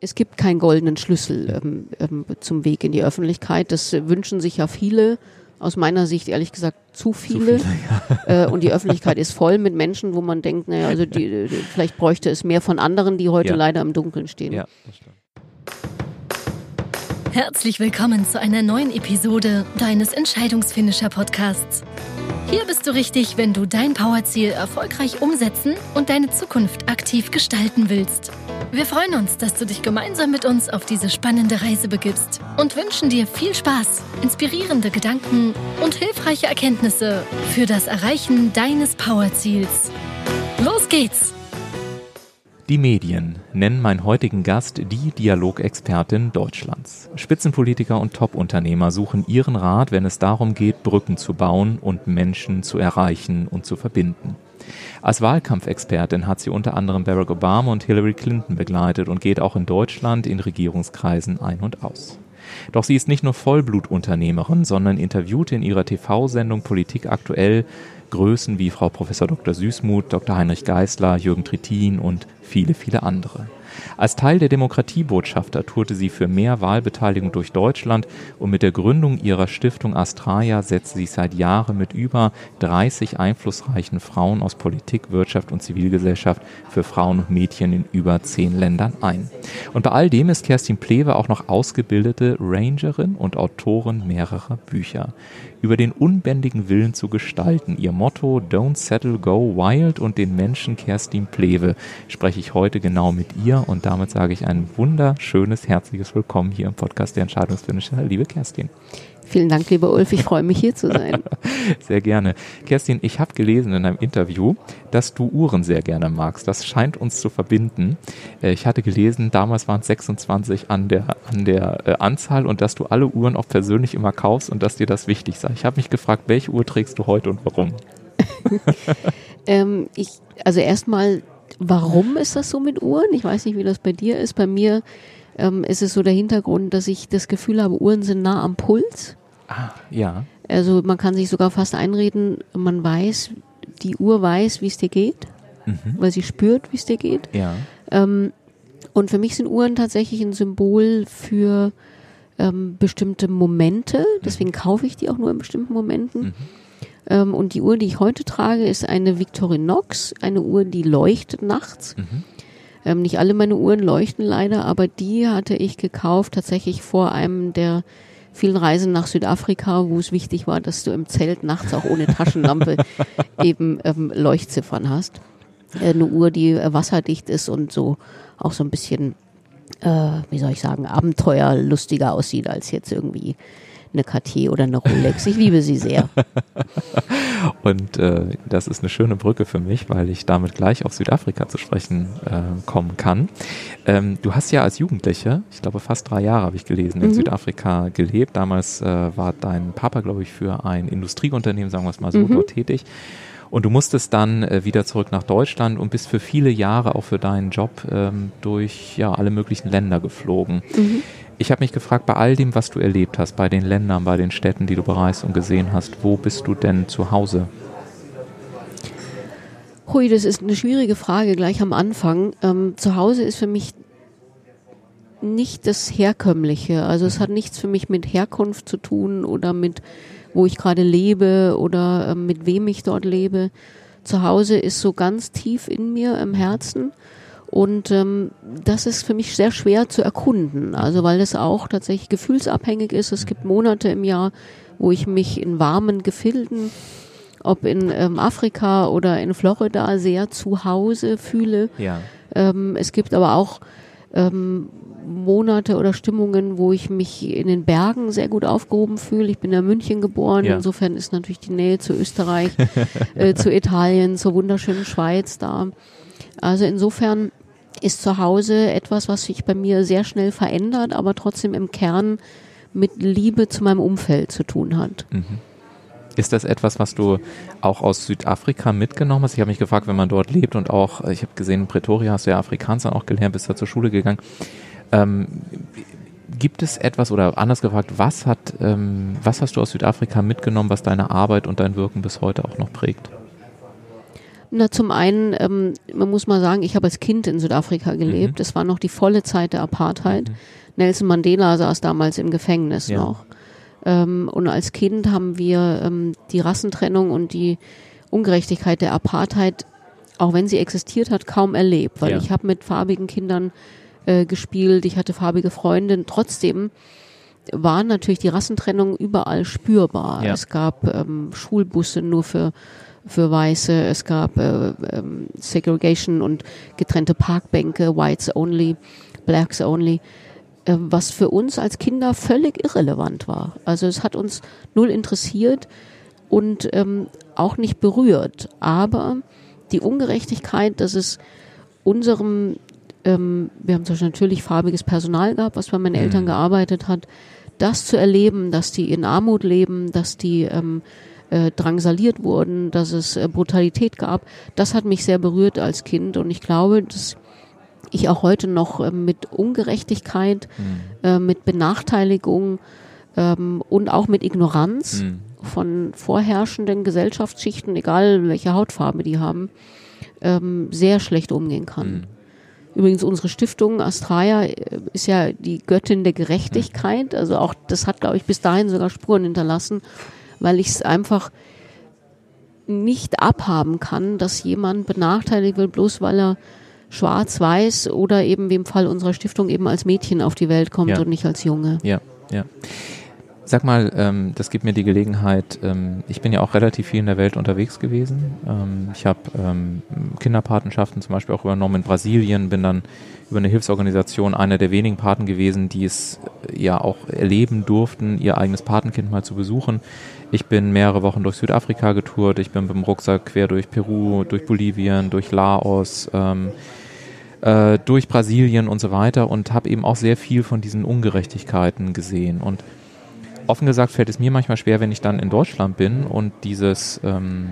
es gibt keinen goldenen Schlüssel ähm, ähm, zum Weg in die Öffentlichkeit. Das wünschen sich ja viele. Aus meiner Sicht ehrlich gesagt zu viele. Zu viele ja. äh, und die Öffentlichkeit ist voll mit Menschen, wo man denkt, naja, also die, die, vielleicht bräuchte es mehr von anderen, die heute ja. leider im Dunkeln stehen. Ja, das stimmt. Herzlich willkommen zu einer neuen Episode deines Entscheidungsfinisher Podcasts. Hier bist du richtig, wenn du dein Powerziel erfolgreich umsetzen und deine Zukunft aktiv gestalten willst. Wir freuen uns, dass du dich gemeinsam mit uns auf diese spannende Reise begibst und wünschen dir viel Spaß, inspirierende Gedanken und hilfreiche Erkenntnisse für das Erreichen deines Powerziels. Los geht's! Die Medien nennen meinen heutigen Gast die Dialogexpertin Deutschlands. Spitzenpolitiker und Topunternehmer suchen ihren Rat, wenn es darum geht, Brücken zu bauen und Menschen zu erreichen und zu verbinden. Als Wahlkampfexpertin hat sie unter anderem Barack Obama und Hillary Clinton begleitet und geht auch in Deutschland in Regierungskreisen ein und aus. Doch sie ist nicht nur Vollblutunternehmerin, sondern interviewte in ihrer TV-Sendung Politik aktuell Größen wie Frau Prof. Dr. Süßmuth, Dr. Heinrich Geisler, Jürgen Trittin und viele, viele andere. Als Teil der Demokratiebotschafter tourte sie für mehr Wahlbeteiligung durch Deutschland und mit der Gründung ihrer Stiftung Astraja setzt sie seit Jahren mit über 30 einflussreichen Frauen aus Politik, Wirtschaft und Zivilgesellschaft für Frauen und Mädchen in über zehn Ländern ein. Und bei all dem ist Kerstin Plewe auch noch ausgebildete Rangerin und Autorin mehrerer Bücher über den unbändigen Willen zu gestalten. Ihr Motto Don't Settle, Go Wild und den Menschen Kerstin Plewe spreche ich heute genau mit ihr und damit sage ich ein wunderschönes, herzliches Willkommen hier im Podcast der Entscheidungsfinisher, liebe Kerstin. Vielen Dank, lieber Ulf. Ich freue mich, hier zu sein. sehr gerne. Kerstin, ich habe gelesen in einem Interview, dass du Uhren sehr gerne magst. Das scheint uns zu verbinden. Äh, ich hatte gelesen, damals waren es 26 an der, an der äh, Anzahl und dass du alle Uhren auch persönlich immer kaufst und dass dir das wichtig sei. Ich habe mich gefragt, welche Uhr trägst du heute und warum? ähm, ich, also erstmal, warum ist das so mit Uhren? Ich weiß nicht, wie das bei dir ist. Bei mir ähm, ist es so der Hintergrund, dass ich das Gefühl habe, Uhren sind nah am Puls. Ah, ja. Also man kann sich sogar fast einreden, man weiß, die Uhr weiß, wie es dir geht, mhm. weil sie spürt, wie es dir geht. Ja. Ähm, und für mich sind Uhren tatsächlich ein Symbol für ähm, bestimmte Momente. Deswegen mhm. kaufe ich die auch nur in bestimmten Momenten. Mhm. Ähm, und die Uhr, die ich heute trage, ist eine Victorinox, eine Uhr, die leuchtet nachts. Mhm. Ähm, nicht alle meine Uhren leuchten leider, aber die hatte ich gekauft tatsächlich vor einem der vielen Reisen nach Südafrika, wo es wichtig war, dass du im Zelt nachts auch ohne Taschenlampe eben ähm, Leuchtziffern hast. Äh, eine Uhr, die äh, wasserdicht ist und so auch so ein bisschen, äh, wie soll ich sagen, abenteuerlustiger aussieht als jetzt irgendwie eine Cartier oder eine Rolex. Ich liebe sie sehr. Und äh, das ist eine schöne Brücke für mich, weil ich damit gleich auf Südafrika zu sprechen äh, kommen kann. Ähm, du hast ja als Jugendliche, ich glaube fast drei Jahre habe ich gelesen, in mhm. Südafrika gelebt. Damals äh, war dein Papa, glaube ich, für ein Industrieunternehmen, sagen wir es mal so, mhm. dort tätig. Und du musstest dann äh, wieder zurück nach Deutschland und bist für viele Jahre auch für deinen Job ähm, durch ja, alle möglichen Länder geflogen. Mhm. Ich habe mich gefragt, bei all dem, was du erlebt hast, bei den Ländern, bei den Städten, die du bereist und gesehen hast, wo bist du denn zu Hause? Hui, das ist eine schwierige Frage gleich am Anfang. Ähm, zu Hause ist für mich nicht das Herkömmliche. Also es hat nichts für mich mit Herkunft zu tun oder mit, wo ich gerade lebe oder äh, mit wem ich dort lebe. Zu Hause ist so ganz tief in mir im Herzen und ähm, das ist für mich sehr schwer zu erkunden, also weil es auch tatsächlich gefühlsabhängig ist. Es gibt Monate im Jahr, wo ich mich in warmen Gefilden, ob in ähm, Afrika oder in Florida, sehr zu Hause fühle. Ja. Ähm, es gibt aber auch ähm, Monate oder Stimmungen, wo ich mich in den Bergen sehr gut aufgehoben fühle. Ich bin in München geboren, ja. insofern ist natürlich die Nähe zu Österreich, äh, zu Italien, zur wunderschönen Schweiz da. Also insofern ist zu Hause etwas, was sich bei mir sehr schnell verändert, aber trotzdem im Kern mit Liebe zu meinem Umfeld zu tun hat. Mhm. Ist das etwas, was du auch aus Südafrika mitgenommen hast? Ich habe mich gefragt, wenn man dort lebt und auch, ich habe gesehen, in Pretoria hast du ja Afrikaans dann auch gelernt, bist da zur Schule gegangen. Ähm, gibt es etwas oder anders gefragt, was hat, ähm, was hast du aus Südafrika mitgenommen, was deine Arbeit und dein Wirken bis heute auch noch prägt? Na, zum einen, ähm, man muss mal sagen, ich habe als Kind in Südafrika gelebt. Mhm. Es war noch die volle Zeit der Apartheid. Mhm. Nelson Mandela saß damals im Gefängnis Ja. noch. Ähm, und als Kind haben wir ähm, die Rassentrennung und die Ungerechtigkeit der Apartheid, auch wenn sie existiert hat, kaum erlebt. Weil Ja. ich habe mit farbigen Kindern äh, gespielt, ich hatte farbige Freundinnen. Trotzdem war natürlich die Rassentrennung überall spürbar. Ja. Es gab ähm, Schulbusse nur für für Weiße, es gab äh, ähm, Segregation und getrennte Parkbänke, Whites only, Blacks only, äh, was für uns als Kinder völlig irrelevant war. Also es hat uns null interessiert und ähm, auch nicht berührt. Aber die Ungerechtigkeit, dass es unserem, ähm, wir haben zum Beispiel natürlich farbiges Personal gehabt, was bei meinen Eltern gearbeitet hat, das zu erleben, dass die in Armut leben, dass die ähm, äh, drangsaliert wurden, dass es äh, Brutalität gab, das hat mich sehr berührt als Kind und ich glaube, dass ich auch heute noch äh, mit Ungerechtigkeit, äh, mit Benachteiligung ähm, und auch mit Ignoranz Mhm. von vorherrschenden Gesellschaftsschichten, egal welche Hautfarbe die haben, ähm, sehr schlecht umgehen kann. Übrigens unsere Stiftung Astraea äh, ist ja die Göttin der Gerechtigkeit. Also auch das hat, glaube ich, bis dahin sogar Spuren hinterlassen, weil ich es einfach nicht abhaben kann, dass jemand benachteiligt wird, bloß weil er schwarz-weiß oder eben wie im Fall unserer Stiftung eben als Mädchen auf die Welt kommt Ja. und nicht als Junge. Ja, ja. Sag mal, ähm, das gibt mir die Gelegenheit, ähm, ich bin ja auch relativ viel in der Welt unterwegs gewesen. Ähm, ich habe ähm, Kinderpatenschaften zum Beispiel auch übernommen in Brasilien, bin dann über eine Hilfsorganisation einer der wenigen Paten gewesen, die es äh, ja auch erleben durften, ihr eigenes Patenkind mal zu besuchen. Ich bin mehrere Wochen durch Südafrika getourt, ich bin mit dem Rucksack quer durch Peru, durch Bolivien, durch Laos, ähm, äh, durch Brasilien und so weiter und habe eben auch sehr viel von diesen Ungerechtigkeiten gesehen. Und offen gesagt fällt es mir manchmal schwer, wenn ich dann in Deutschland bin und dieses, ähm,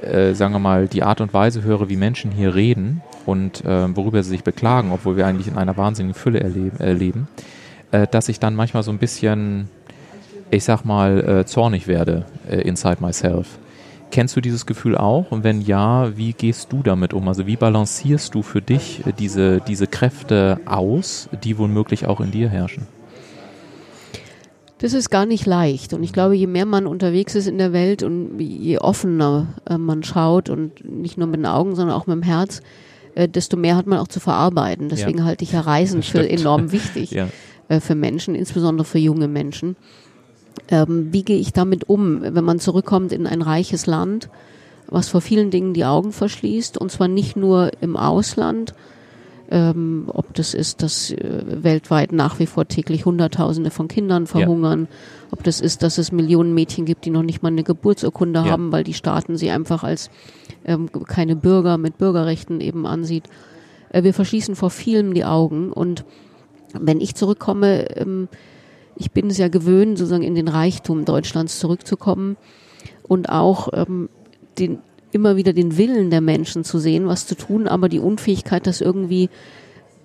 äh, sagen wir mal, die Art und Weise höre, wie Menschen hier reden und äh, worüber sie sich beklagen, obwohl wir eigentlich in einer wahnsinnigen Fülle erleben, erleben äh, dass ich dann manchmal so ein bisschen, ich sag mal, äh, zornig werde äh, inside myself. Kennst du dieses Gefühl auch? Und wenn ja, wie gehst du damit um? Also wie balancierst du für dich äh, diese, diese Kräfte aus, die womöglich auch in dir herrschen? Das ist gar nicht leicht. Und ich glaube, je mehr man unterwegs ist in der Welt und je offener äh, man schaut und nicht nur mit den Augen, sondern auch mit dem Herz, äh, desto mehr hat man auch zu verarbeiten. Deswegen Ja. halte ich ja Reisen für enorm wichtig Ja. äh, für Menschen, insbesondere für junge Menschen. Ähm, wie gehe ich damit um, wenn man zurückkommt in ein reiches Land, was vor vielen Dingen die Augen verschließt, und zwar nicht nur im Ausland, ähm, ob das ist, dass äh, weltweit nach wie vor täglich Hunderttausende von Kindern verhungern, ob das ist, dass es Millionen Mädchen gibt, die noch nicht mal eine Geburtsurkunde Ja. haben, weil die Staaten sie einfach als ähm, keine Bürger mit Bürgerrechten eben ansieht. Äh, wir verschließen vor vielem die Augen und wenn ich zurückkomme, ähm, ich bin es ja gewöhnt, sozusagen in den Reichtum Deutschlands zurückzukommen und auch ähm, den, immer wieder den Willen der Menschen zu sehen, was zu tun, aber die Unfähigkeit, das irgendwie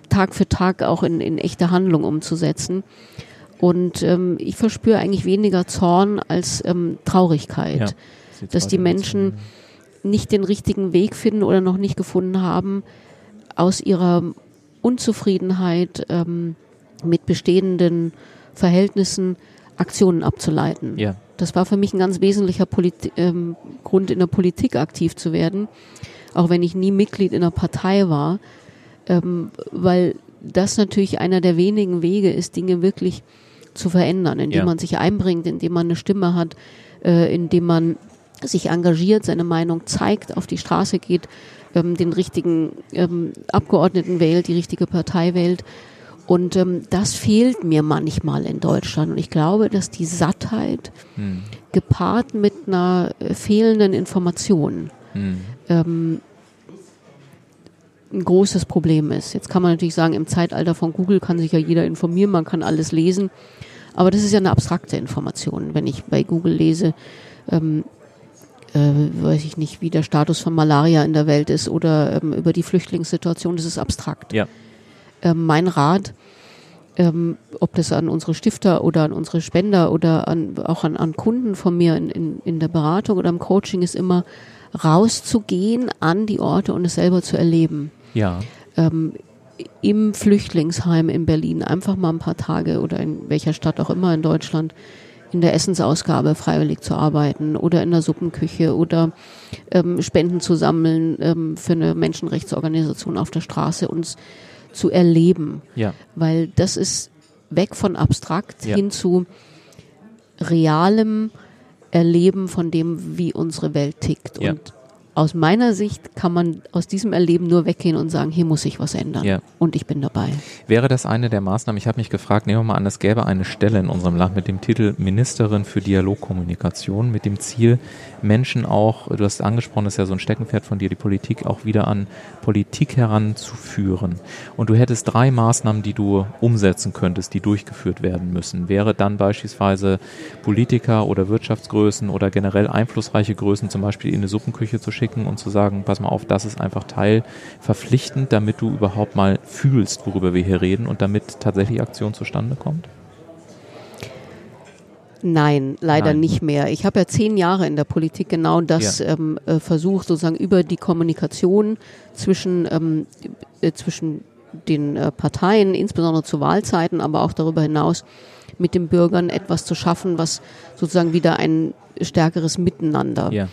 Tag für Tag auch in, in echte Handlung umzusetzen. Und ähm, ich verspüre eigentlich weniger Zorn als ähm, Traurigkeit, Ja. dass die Menschen nicht den richtigen Weg finden oder noch nicht gefunden haben, aus ihrer Unzufriedenheit ähm, mit bestehenden Verhältnissen Aktionen abzuleiten. Ja. Das war für mich ein ganz wesentlicher Polit ähm, Grund, in der Politik aktiv zu werden, auch wenn ich nie Mitglied in einer Partei war, ähm, weil das natürlich einer der wenigen Wege ist, Dinge wirklich zu verändern, indem Ja. man sich einbringt, indem man eine Stimme hat, äh, indem man sich engagiert, seine Meinung zeigt, auf die Straße geht, ähm, den richtigen ähm, Abgeordneten wählt, die richtige Partei wählt. Und ähm, das fehlt mir manchmal in Deutschland. Und ich glaube, dass die Sattheit Hm. gepaart mit einer äh, fehlenden Information Hm. ähm, ein großes Problem ist. Jetzt kann man natürlich sagen, im Zeitalter von Google kann sich ja jeder informieren, man kann alles lesen. Aber das ist ja eine abstrakte Information. Wenn ich bei Google lese, ähm, äh, weiß ich nicht, wie der Status von Malaria in der Welt ist oder ähm, über die Flüchtlingssituation, das ist abstrakt. Ja. Ähm, mein Rat ähm, ob das an unsere Stifter oder an unsere Spender oder an, auch an, an Kunden von mir in, in, in der Beratung oder im Coaching ist immer rauszugehen an die Orte und es selber zu erleben. Ja. Ähm, Im Flüchtlingsheim in Berlin einfach mal ein paar Tage oder in welcher Stadt auch immer in Deutschland in der Essensausgabe freiwillig zu arbeiten oder in der Suppenküche oder ähm, Spenden zu sammeln ähm, für eine Menschenrechtsorganisation auf der Straße und zu erleben. Ja. Weil das ist weg von abstrakt Ja. hin zu realem Erleben von dem, wie unsere Welt tickt. Ja. Und aus meiner Sicht kann man aus diesem Erleben nur weggehen und sagen, hier muss sich was ändern. Ja. Und ich bin dabei. Wäre das eine der Maßnahmen? Ich habe mich gefragt, nehmen wir mal an, es gäbe eine Stelle in unserem Land mit dem Titel Ministerin für Dialogkommunikation, mit dem Ziel, Menschen auch, du hast angesprochen, das ist ja so ein Steckenpferd von dir, die Politik auch wieder an Politik heranzuführen. Und du hättest drei Maßnahmen, die du umsetzen könntest, die durchgeführt werden müssen. Wäre dann beispielsweise Politiker oder Wirtschaftsgrößen oder generell einflussreiche Größen zum Beispiel in eine Suppenküche zu schicken und zu sagen, pass mal auf, das ist einfach Teil verpflichtend, damit du überhaupt mal fühlst, worüber wir hier reden und damit tatsächlich Aktion zustande kommt? Nein, leider Nein. nicht mehr. Ich habe ja zehn Jahre in der Politik genau das Ja. ähm, äh, versucht, sozusagen über die Kommunikation zwischen, ähm, äh, zwischen den äh, Parteien, insbesondere zu Wahlzeiten, aber auch darüber hinaus mit den Bürgern etwas zu schaffen, was sozusagen wieder ein stärkeres Miteinander Ja,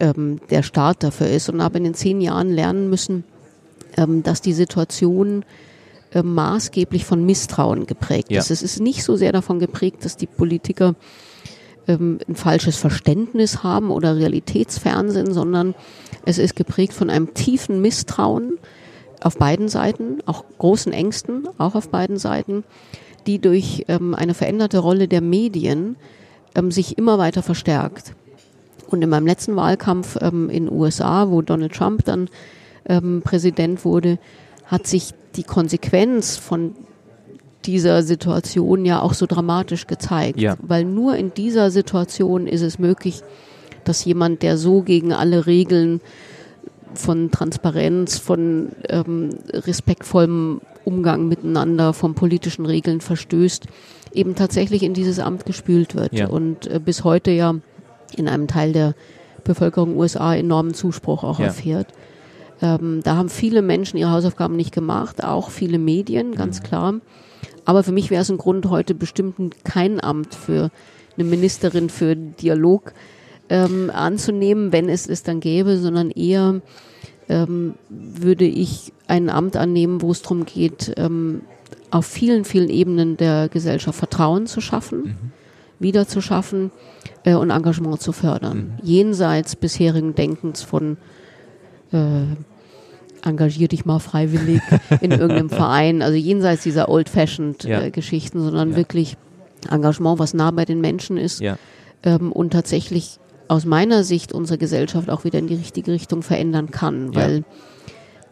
ähm, der Start dafür ist und habe in den zehn Jahren lernen müssen, ähm, dass die Situation äh, maßgeblich von Misstrauen geprägt Ja. ist. Es ist nicht so sehr davon geprägt, dass die Politiker ähm, ein falsches Verständnis haben oder realitätsfern sind, sondern es ist geprägt von einem tiefen Misstrauen auf beiden Seiten, auch großen Ängsten, auch auf beiden Seiten, die durch ähm, eine veränderte Rolle der Medien ähm, sich immer weiter verstärkt. Und in meinem letzten Wahlkampf ähm, in den USA, wo Donald Trump dann ähm, Präsident wurde, hat sich die Konsequenz von dieser Situation ja auch so dramatisch gezeigt. Ja. Weil nur in dieser Situation ist es möglich, dass jemand, der so gegen alle Regeln von Transparenz, von ähm, respektvollem Umgang miteinander, von politischen Regeln verstößt, eben tatsächlich in dieses Amt gespült wird. Ja. Und äh, bis heute ja in einem Teil der Bevölkerung USA enormen Zuspruch auch Ja. erfährt. Ähm, da haben viele Menschen ihre Hausaufgaben nicht gemacht, auch viele Medien, Mhm. ganz klar. Aber für mich wäre es ein Grund, heute bestimmt kein Amt für eine Ministerin für Dialog ähm, anzunehmen, wenn es es dann gäbe, sondern eher ähm, würde ich ein Amt annehmen, wo es darum geht, ähm, auf vielen, vielen Ebenen der Gesellschaft Vertrauen zu schaffen, wieder zu schaffen äh, und Engagement zu fördern. Jenseits bisherigen Denkens von äh, engagier dich mal freiwillig in irgendeinem Verein, also jenseits dieser old-fashioned Ja. äh, Geschichten, sondern Ja. wirklich Engagement, was nah bei den Menschen ist. Ja, ähm, und tatsächlich aus meiner Sicht unsere Gesellschaft auch wieder in die richtige Richtung verändern kann, weil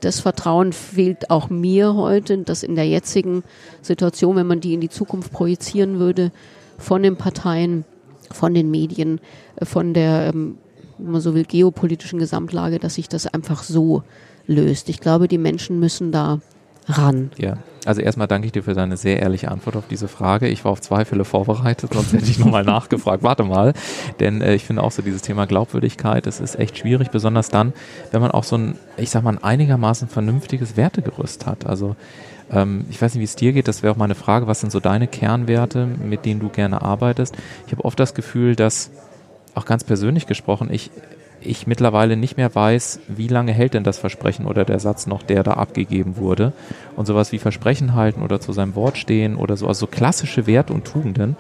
das Vertrauen fehlt auch mir heute, dass in der jetzigen Situation, wenn man die in die Zukunft projizieren würde, von den Parteien, von den Medien, äh, von der, ähm, wenn man so will, geopolitischen Gesamtlage, dass sich das einfach so löst. Ich glaube, die Menschen müssen da ran. ja. Also erstmal danke ich dir für deine sehr ehrliche Antwort auf diese Frage. Ich war auf zwei Fälle vorbereitet, sonst hätte ich nochmal nachgefragt. Warte mal, denn äh, ich finde auch so dieses Thema Glaubwürdigkeit, das ist echt schwierig, besonders dann, wenn man auch so ein, ich sag mal, ein einigermaßen vernünftiges Wertegerüst hat. Also ähm, ich weiß nicht, wie es dir geht, das wäre auch meine Frage, was sind so deine Kernwerte, mit denen du gerne arbeitest? Ich habe oft das Gefühl, dass, auch ganz persönlich gesprochen, ich ich mittlerweile nicht mehr weiß, wie lange hält denn das Versprechen oder der Satz noch, der da abgegeben wurde. Und sowas wie Versprechen halten oder zu seinem Wort stehen oder so, also so klassische Werte und Tugenden.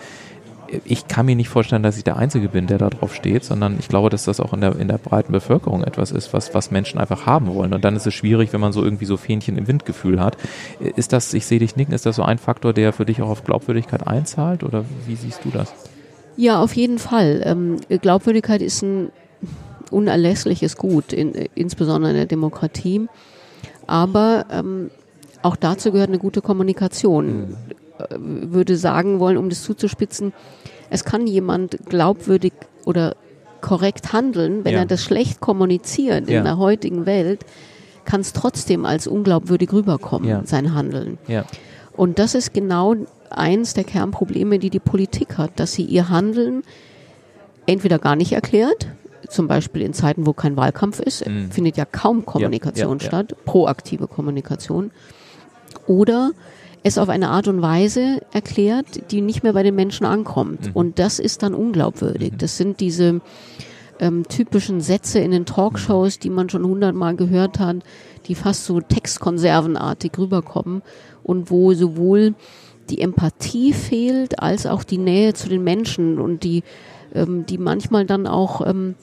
Ich kann mir nicht vorstellen, dass ich der Einzige bin, der da drauf steht, sondern ich glaube, dass das auch in der, in der breiten Bevölkerung etwas ist, was, was Menschen einfach haben wollen. Und dann ist es schwierig, wenn man so irgendwie so Fähnchen im Windgefühl hat. Ist das, ich sehe dich nicken, ist das so ein Faktor, der für dich auch auf Glaubwürdigkeit einzahlt oder wie siehst du das? Ja, auf jeden Fall. Ähm, Glaubwürdigkeit ist ein unerlässliches Gut, in, insbesondere in der Demokratie. Aber ähm, auch dazu gehört eine gute Kommunikation. Äh, würde sagen wollen, um das zuzuspitzen, es kann jemand glaubwürdig oder korrekt handeln, wenn Ja. er das schlecht kommuniziert Ja. in der heutigen Welt, kann es trotzdem als unglaubwürdig rüberkommen, Ja. sein Handeln. Und das ist genau eins der Kernprobleme, die die Politik hat, dass sie ihr Handeln entweder gar nicht erklärt, zum Beispiel in Zeiten, wo kein Wahlkampf ist, Mhm. findet ja kaum Kommunikation ja, ja. statt, proaktive Kommunikation, oder es auf eine Art und Weise erklärt, die nicht mehr bei den Menschen ankommt. Mhm. Und das ist dann unglaubwürdig. Das sind diese ähm, typischen Sätze in den Talkshows, die man schon hundertmal gehört hat, die fast so textkonservenartig rüberkommen und wo sowohl die Empathie fehlt, als auch die Nähe zu den Menschen und die, ähm, die manchmal dann auch ähm,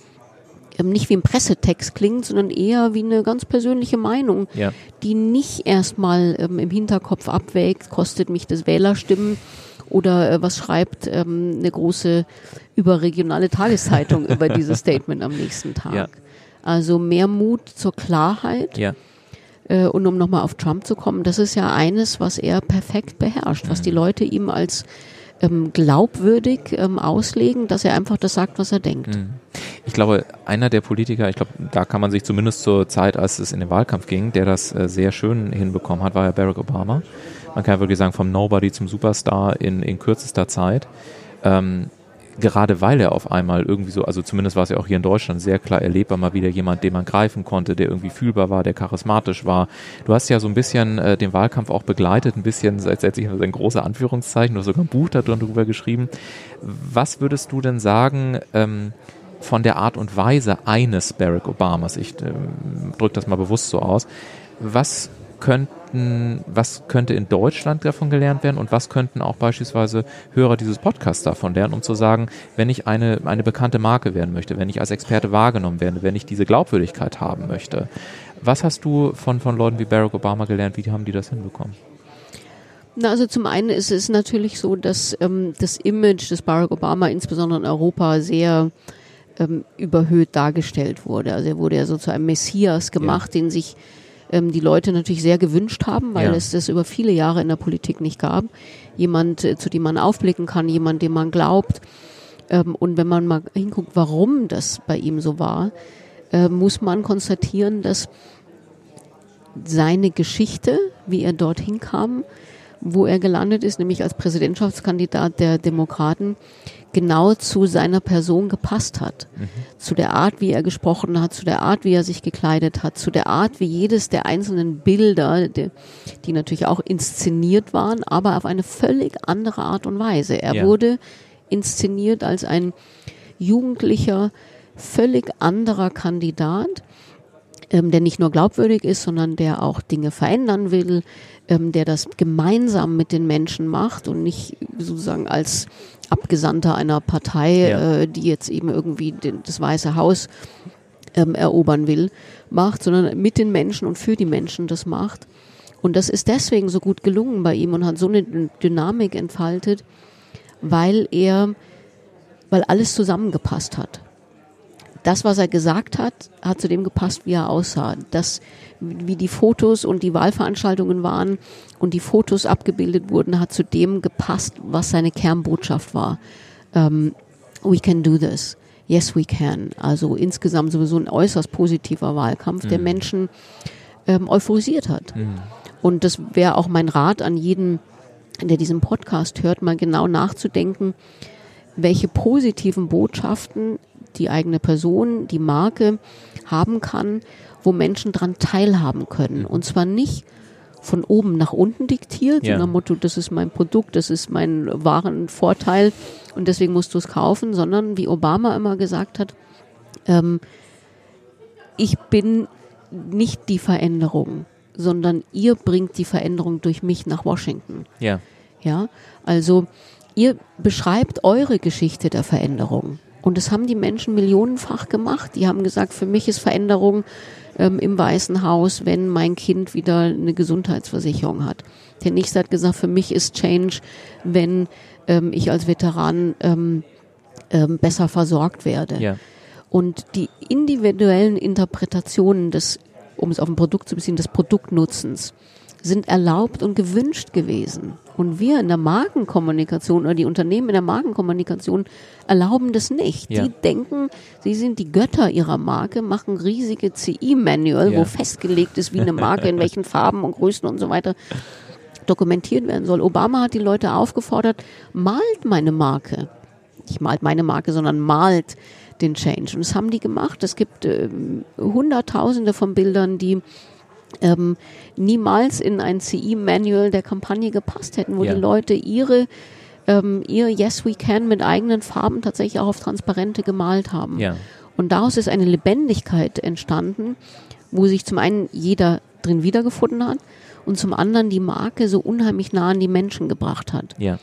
ähm, nicht wie ein Pressetext klingt, sondern eher wie eine ganz persönliche Meinung, Ja. die nicht erstmal ähm, im Hinterkopf abwägt, kostet mich das Wählerstimmen oder äh, was schreibt ähm, eine große überregionale Tageszeitung über dieses Statement am nächsten Tag. Ja. Also mehr Mut zur Klarheit. Ja. Äh, und um nochmal auf Trump zu kommen, das ist ja eines, was er perfekt beherrscht, was die Leute ihm als ähm, glaubwürdig ähm, auslegen, dass er einfach das sagt, was er denkt. Ich glaube, einer der Politiker, ich glaube, da kann man sich zumindest zur Zeit, als es in den Wahlkampf ging, der das äh, sehr schön hinbekommen hat, war ja Barack Obama. Man kann ja wirklich sagen, vom Nobody zum Superstar in, in kürzester Zeit. Ähm, gerade weil er auf einmal irgendwie so, also zumindest war es ja auch hier in Deutschland sehr klar erlebbar, mal wieder jemand, den man greifen konnte, der irgendwie fühlbar war, der charismatisch war. Du hast ja so ein bisschen äh, den Wahlkampf auch begleitet, ein bisschen, setze ich ein große Anführungszeichen, du hast sogar ein Buch darüber geschrieben. Was würdest du denn sagen, ähm, von der Art und Weise eines Barack Obamas, ich ähm, drücke das mal bewusst so aus, was könnten, was könnte in Deutschland davon gelernt werden und was könnten auch beispielsweise Hörer dieses Podcasts davon lernen, um zu sagen, wenn ich eine, eine bekannte Marke werden möchte, wenn ich als Experte wahrgenommen werde, wenn ich diese Glaubwürdigkeit haben möchte. Was hast du von, von Leuten wie Barack Obama gelernt? Wie haben die das hinbekommen? Na, also zum einen ist es natürlich so, dass ähm, das Image des Barack Obama insbesondere in Europa sehr ähm, überhöht dargestellt wurde. Also er wurde ja so zu einem Messias gemacht, den sich ähm, die Leute natürlich sehr gewünscht haben, weil Ja. es das über viele Jahre in der Politik nicht gab. Jemand, äh, zu dem man aufblicken kann, jemand, dem man glaubt. Ähm, und wenn man mal hinguckt, warum das bei ihm so war, äh, muss man konstatieren, dass seine Geschichte, wie er dorthin kam, wo er gelandet ist, nämlich als Präsidentschaftskandidat der Demokraten, genau zu seiner Person gepasst hat. Zu der Art, wie er gesprochen hat, zu der Art, wie er sich gekleidet hat, zu der Art, wie jedes der einzelnen Bilder, die, die natürlich auch inszeniert waren, aber auf eine völlig andere Art und Weise. Er Ja. wurde inszeniert als ein jugendlicher, völlig anderer Kandidat, ähm, der nicht nur glaubwürdig ist, sondern der auch Dinge verändern will, ähm, der das gemeinsam mit den Menschen macht und nicht sozusagen als Abgesandter einer Partei, Ja. äh, die jetzt eben irgendwie den, das Weiße Haus ähm, erobern will, macht, sondern mit den Menschen und für die Menschen das macht. Und das ist deswegen so gut gelungen bei ihm und hat so eine Dynamik entfaltet, weil er, weil alles zusammengepasst hat das, was er gesagt hat, hat zu dem gepasst, wie er aussah. Das, wie die Fotos und die Wahlveranstaltungen waren und die Fotos abgebildet wurden, hat zu dem gepasst, was seine Kernbotschaft war. Ähm, we can do this. Yes, we can. Also insgesamt sowieso ein äußerst positiver Wahlkampf, der Menschen ähm, euphorisiert hat. Und das wäre auch mein Rat an jeden, der diesen Podcast hört, mal genau nachzudenken, welche positiven Botschaften die eigene Person, die Marke haben kann, wo Menschen dran teilhaben können. Und zwar nicht von oben nach unten diktiert, Ja. so nach dem Motto, das ist mein Produkt, das ist mein wahren Vorteil und deswegen musst du es kaufen, sondern wie Obama immer gesagt hat, ähm, ich bin nicht die Veränderung, sondern ihr bringt die Veränderung durch mich nach Washington. Ja. Ja, also ihr beschreibt eure Geschichte der Veränderung. Und das haben die Menschen millionenfach gemacht. Die haben gesagt, für mich ist Veränderung ähm, im Weißen Haus, wenn mein Kind wieder eine Gesundheitsversicherung hat. Der nächste hat gesagt, für mich ist Change, wenn ähm, ich als Veteran ähm, ähm, besser versorgt werde. Ja. Und die individuellen Interpretationen des, um es auf ein Produkt zu beziehen, des Produktnutzens sind erlaubt und gewünscht gewesen. Und wir in der Markenkommunikation oder die Unternehmen in der Markenkommunikation erlauben das nicht. Ja. Die denken, sie sind die Götter ihrer Marke, machen riesige CI-Manual, Ja. wo festgelegt ist, wie eine Marke, in welchen Farben und Größen und so weiter dokumentiert werden soll. Obama hat die Leute aufgefordert, malt meine Marke. Nicht malt meine Marke, sondern malt den Change. Und das haben die gemacht. Es gibt äh, Hunderttausende von Bildern, die ähm, niemals in ein CE-Manual der Kampagne gepasst hätten, wo Ja. die Leute ihre ähm, ihr Yes We Can mit eigenen Farben tatsächlich auch auf Transparente gemalt haben. Ja. Und daraus ist eine Lebendigkeit entstanden, wo sich zum einen jeder drin wiedergefunden hat und zum anderen die Marke so unheimlich nah an die Menschen gebracht hat. Ja.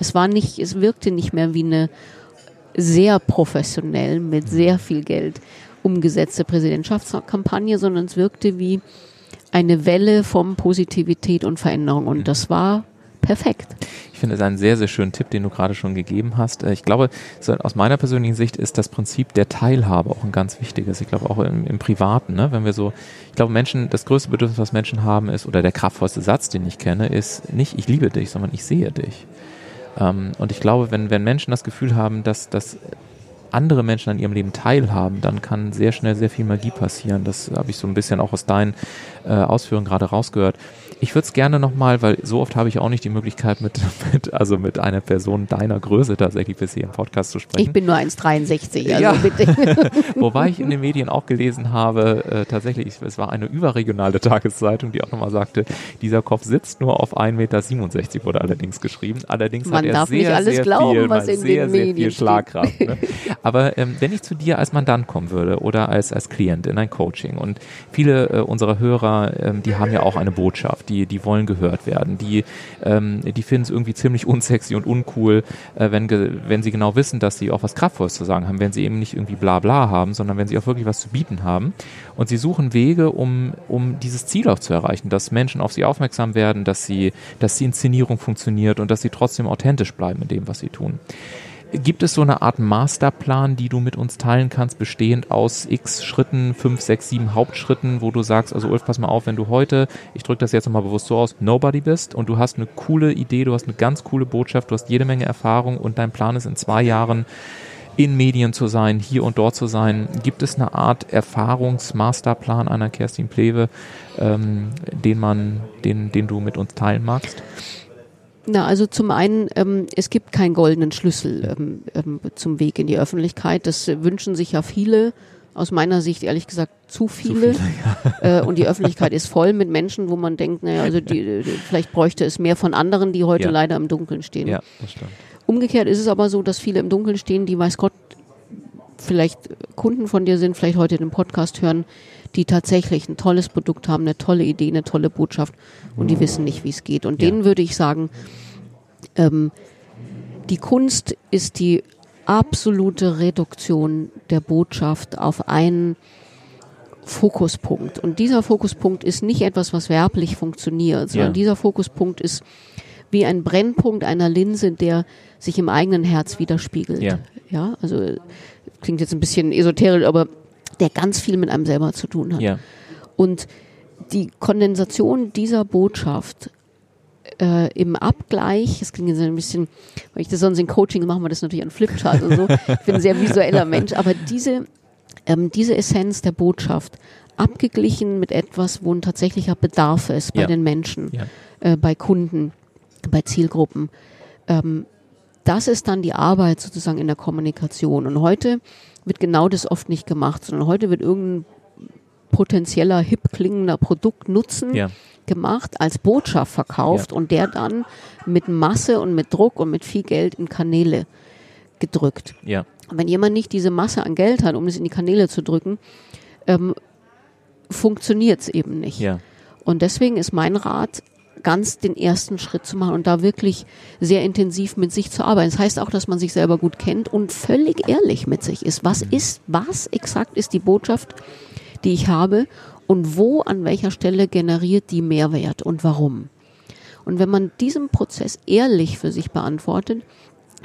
Es war nicht, es wirkte nicht mehr wie eine sehr professionell mit sehr viel Geld umgesetzte Präsidentschaftskampagne, sondern es wirkte wie eine Welle von Positivität und Veränderung. Und das war perfekt. Ich finde es einen sehr, sehr schönen Tipp, den du gerade schon gegeben hast. Äh, Ich glaube, aus meiner persönlichen Sicht ist das Prinzip der Teilhabe auch ein ganz wichtiges. Ich glaube auch im, im Privaten, ne? wenn wir so, ich glaube Menschen, das größte Bedürfnis, was Menschen haben ist, oder der kraftvollste Satz, den ich kenne, ist nicht ich liebe dich, sondern ich sehe dich. Ähm, und ich glaube, wenn, wenn Menschen das Gefühl haben, dass, dass andere Menschen an ihrem Leben teilhaben, dann kann sehr schnell sehr viel Magie passieren. Das habe ich so ein bisschen auch aus deinen äh, Ausführungen gerade rausgehört. Ich würde es gerne nochmal, weil so oft habe ich auch nicht die Möglichkeit, mit, mit, also mit einer Person deiner Größe tatsächlich bis hier im Podcast zu sprechen. Ich bin nur 1,63, also Ja. bitte. Wobei ich in den Medien auch gelesen habe, äh, tatsächlich, es war eine überregionale Tageszeitung, die auch nochmal sagte, dieser Kopf sitzt nur auf 1,67 Meter, wurde allerdings geschrieben. Allerdings Man hat er darf sehr, nicht alles sehr glauben, viel, was in den sehr, sehr Medien viel. Schlagkraft. Ne? Aber ähm, wenn ich zu dir als Mandant kommen würde oder als, als Klient in ein Coaching und viele äh, unserer Hörer, ähm, die haben ja auch eine Botschaft, die, die wollen gehört werden, die, ähm, die finden es irgendwie ziemlich unsexy und uncool, äh, wenn, wenn sie genau wissen, dass sie auch was Kraftvolles zu sagen haben, wenn sie eben nicht irgendwie bla bla haben, sondern wenn sie auch wirklich was zu bieten haben. Und sie suchen Wege, um, um dieses Ziel auch zu erreichen, dass Menschen auf sie aufmerksam werden, dass sie, dass die Inszenierung funktioniert und dass sie trotzdem authentisch bleiben in dem, was sie tun. Gibt es so eine Art Masterplan, die du mit uns teilen kannst, bestehend aus x Schritten, fünf, sechs, sieben Hauptschritten, wo du sagst, also Ulf, pass mal auf, wenn du heute, ich drücke das jetzt nochmal bewusst so aus, Nobody bist und du hast eine coole Idee, du hast eine ganz coole Botschaft, du hast jede Menge Erfahrung und dein Plan ist in zwei Jahren in Medien zu sein, hier und dort zu sein. Gibt es eine Art Erfahrungsmasterplan einer Kerstin Plewe, ähm, den man, den, den du mit uns teilen magst? Na, also zum einen, ähm, es gibt keinen goldenen Schlüssel ähm, ähm, zum Weg in die Öffentlichkeit. Das äh, wünschen sich ja viele. Aus meiner Sicht ehrlich gesagt zu viele. äh, und die Öffentlichkeit ist voll mit Menschen, wo man denkt, naja, also die, die, vielleicht bräuchte es mehr von anderen, die heute Ja. leider im Dunkeln stehen. Ja, das stimmt. Umgekehrt ist es aber so, dass viele im Dunkeln stehen, die weiß Gott vielleicht Kunden von dir sind, vielleicht heute den Podcast hören, die tatsächlich ein tolles Produkt haben, eine tolle Idee, eine tolle Botschaft und die wissen nicht, wie es geht. Und Ja. denen würde ich sagen, ähm, die Kunst ist die absolute Reduktion der Botschaft auf einen Fokuspunkt. Und dieser Fokuspunkt ist nicht etwas, was werblich funktioniert, sondern Ja. dieser Fokuspunkt ist wie ein Brennpunkt einer Linse, der sich im eigenen Herz widerspiegelt. Ja. ja also klingt jetzt ein bisschen esoterisch, aber der ganz viel mit einem selber zu tun hat. Ja, Und die Kondensation dieser Botschaft äh, im Abgleich, das klingt jetzt ein bisschen, weil ich das sonst in Coaching mache, wir das natürlich an Flipchart und so. Ich bin ein sehr visueller Mensch, aber diese, ähm, diese Essenz der Botschaft abgeglichen mit etwas, wo ein tatsächlicher Bedarf ist bei Ja. den Menschen, ja. äh, bei Kunden, bei Zielgruppen. Ähm, das ist dann die Arbeit sozusagen in der Kommunikation. Und heute wird genau das oft nicht gemacht, sondern heute wird irgendein potenzieller, hip klingender Produktnutzen Ja. gemacht, als Botschaft verkauft Ja. und der dann mit Masse und mit Druck und mit viel Geld in Kanäle gedrückt. Ja, Und wenn jemand nicht diese Masse an Geld hat, um es in die Kanäle zu drücken, ähm, funktioniert es eben nicht. ja, Und deswegen ist mein Rat, ganz den ersten Schritt zu machen und da wirklich sehr intensiv mit sich zu arbeiten. Das heißt auch, dass man sich selber gut kennt und völlig ehrlich mit sich ist. Was ist, was exakt ist die Botschaft, die ich habe und wo an welcher Stelle generiert die Mehrwert und warum? Und wenn man diesen Prozess ehrlich für sich beantwortet,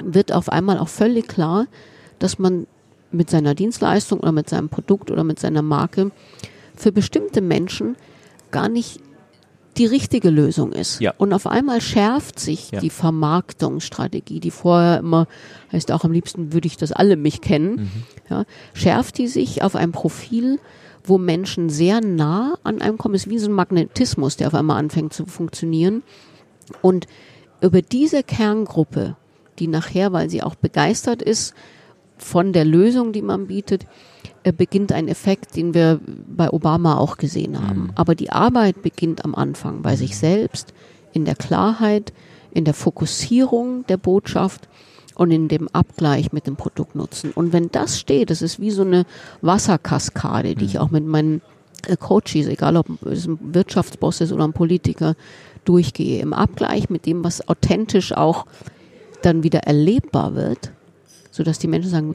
wird auf einmal auch völlig klar, dass man mit seiner Dienstleistung oder mit seinem Produkt oder mit seiner Marke für bestimmte Menschen gar nicht die richtige Lösung ist. Ja. Und auf einmal schärft sich Ja. die Vermarktungsstrategie, die vorher immer, heißt auch am liebsten würde ich, dass alle mich kennen, Mhm. ja, schärft die sich auf ein Profil, wo Menschen sehr nah an einem kommen. Es ist wie so ein Magnetismus, der auf einmal anfängt zu funktionieren. Und über diese Kerngruppe, die nachher, weil sie auch begeistert ist von der Lösung, die man bietet, beginnt ein Effekt, den wir bei Obama auch gesehen haben. Mhm. Aber die Arbeit beginnt am Anfang bei sich selbst, in der Klarheit, in der Fokussierung der Botschaft und in dem Abgleich mit dem Produktnutzen. Und wenn das steht, das ist wie so eine Wasserkaskade, die mhm. ich auch mit meinen äh, Coaches, egal ob es ein Wirtschaftsboss ist oder ein Politiker, durchgehe. Im Abgleich mit dem, was authentisch auch dann wieder erlebbar wird, sodass die Menschen sagen,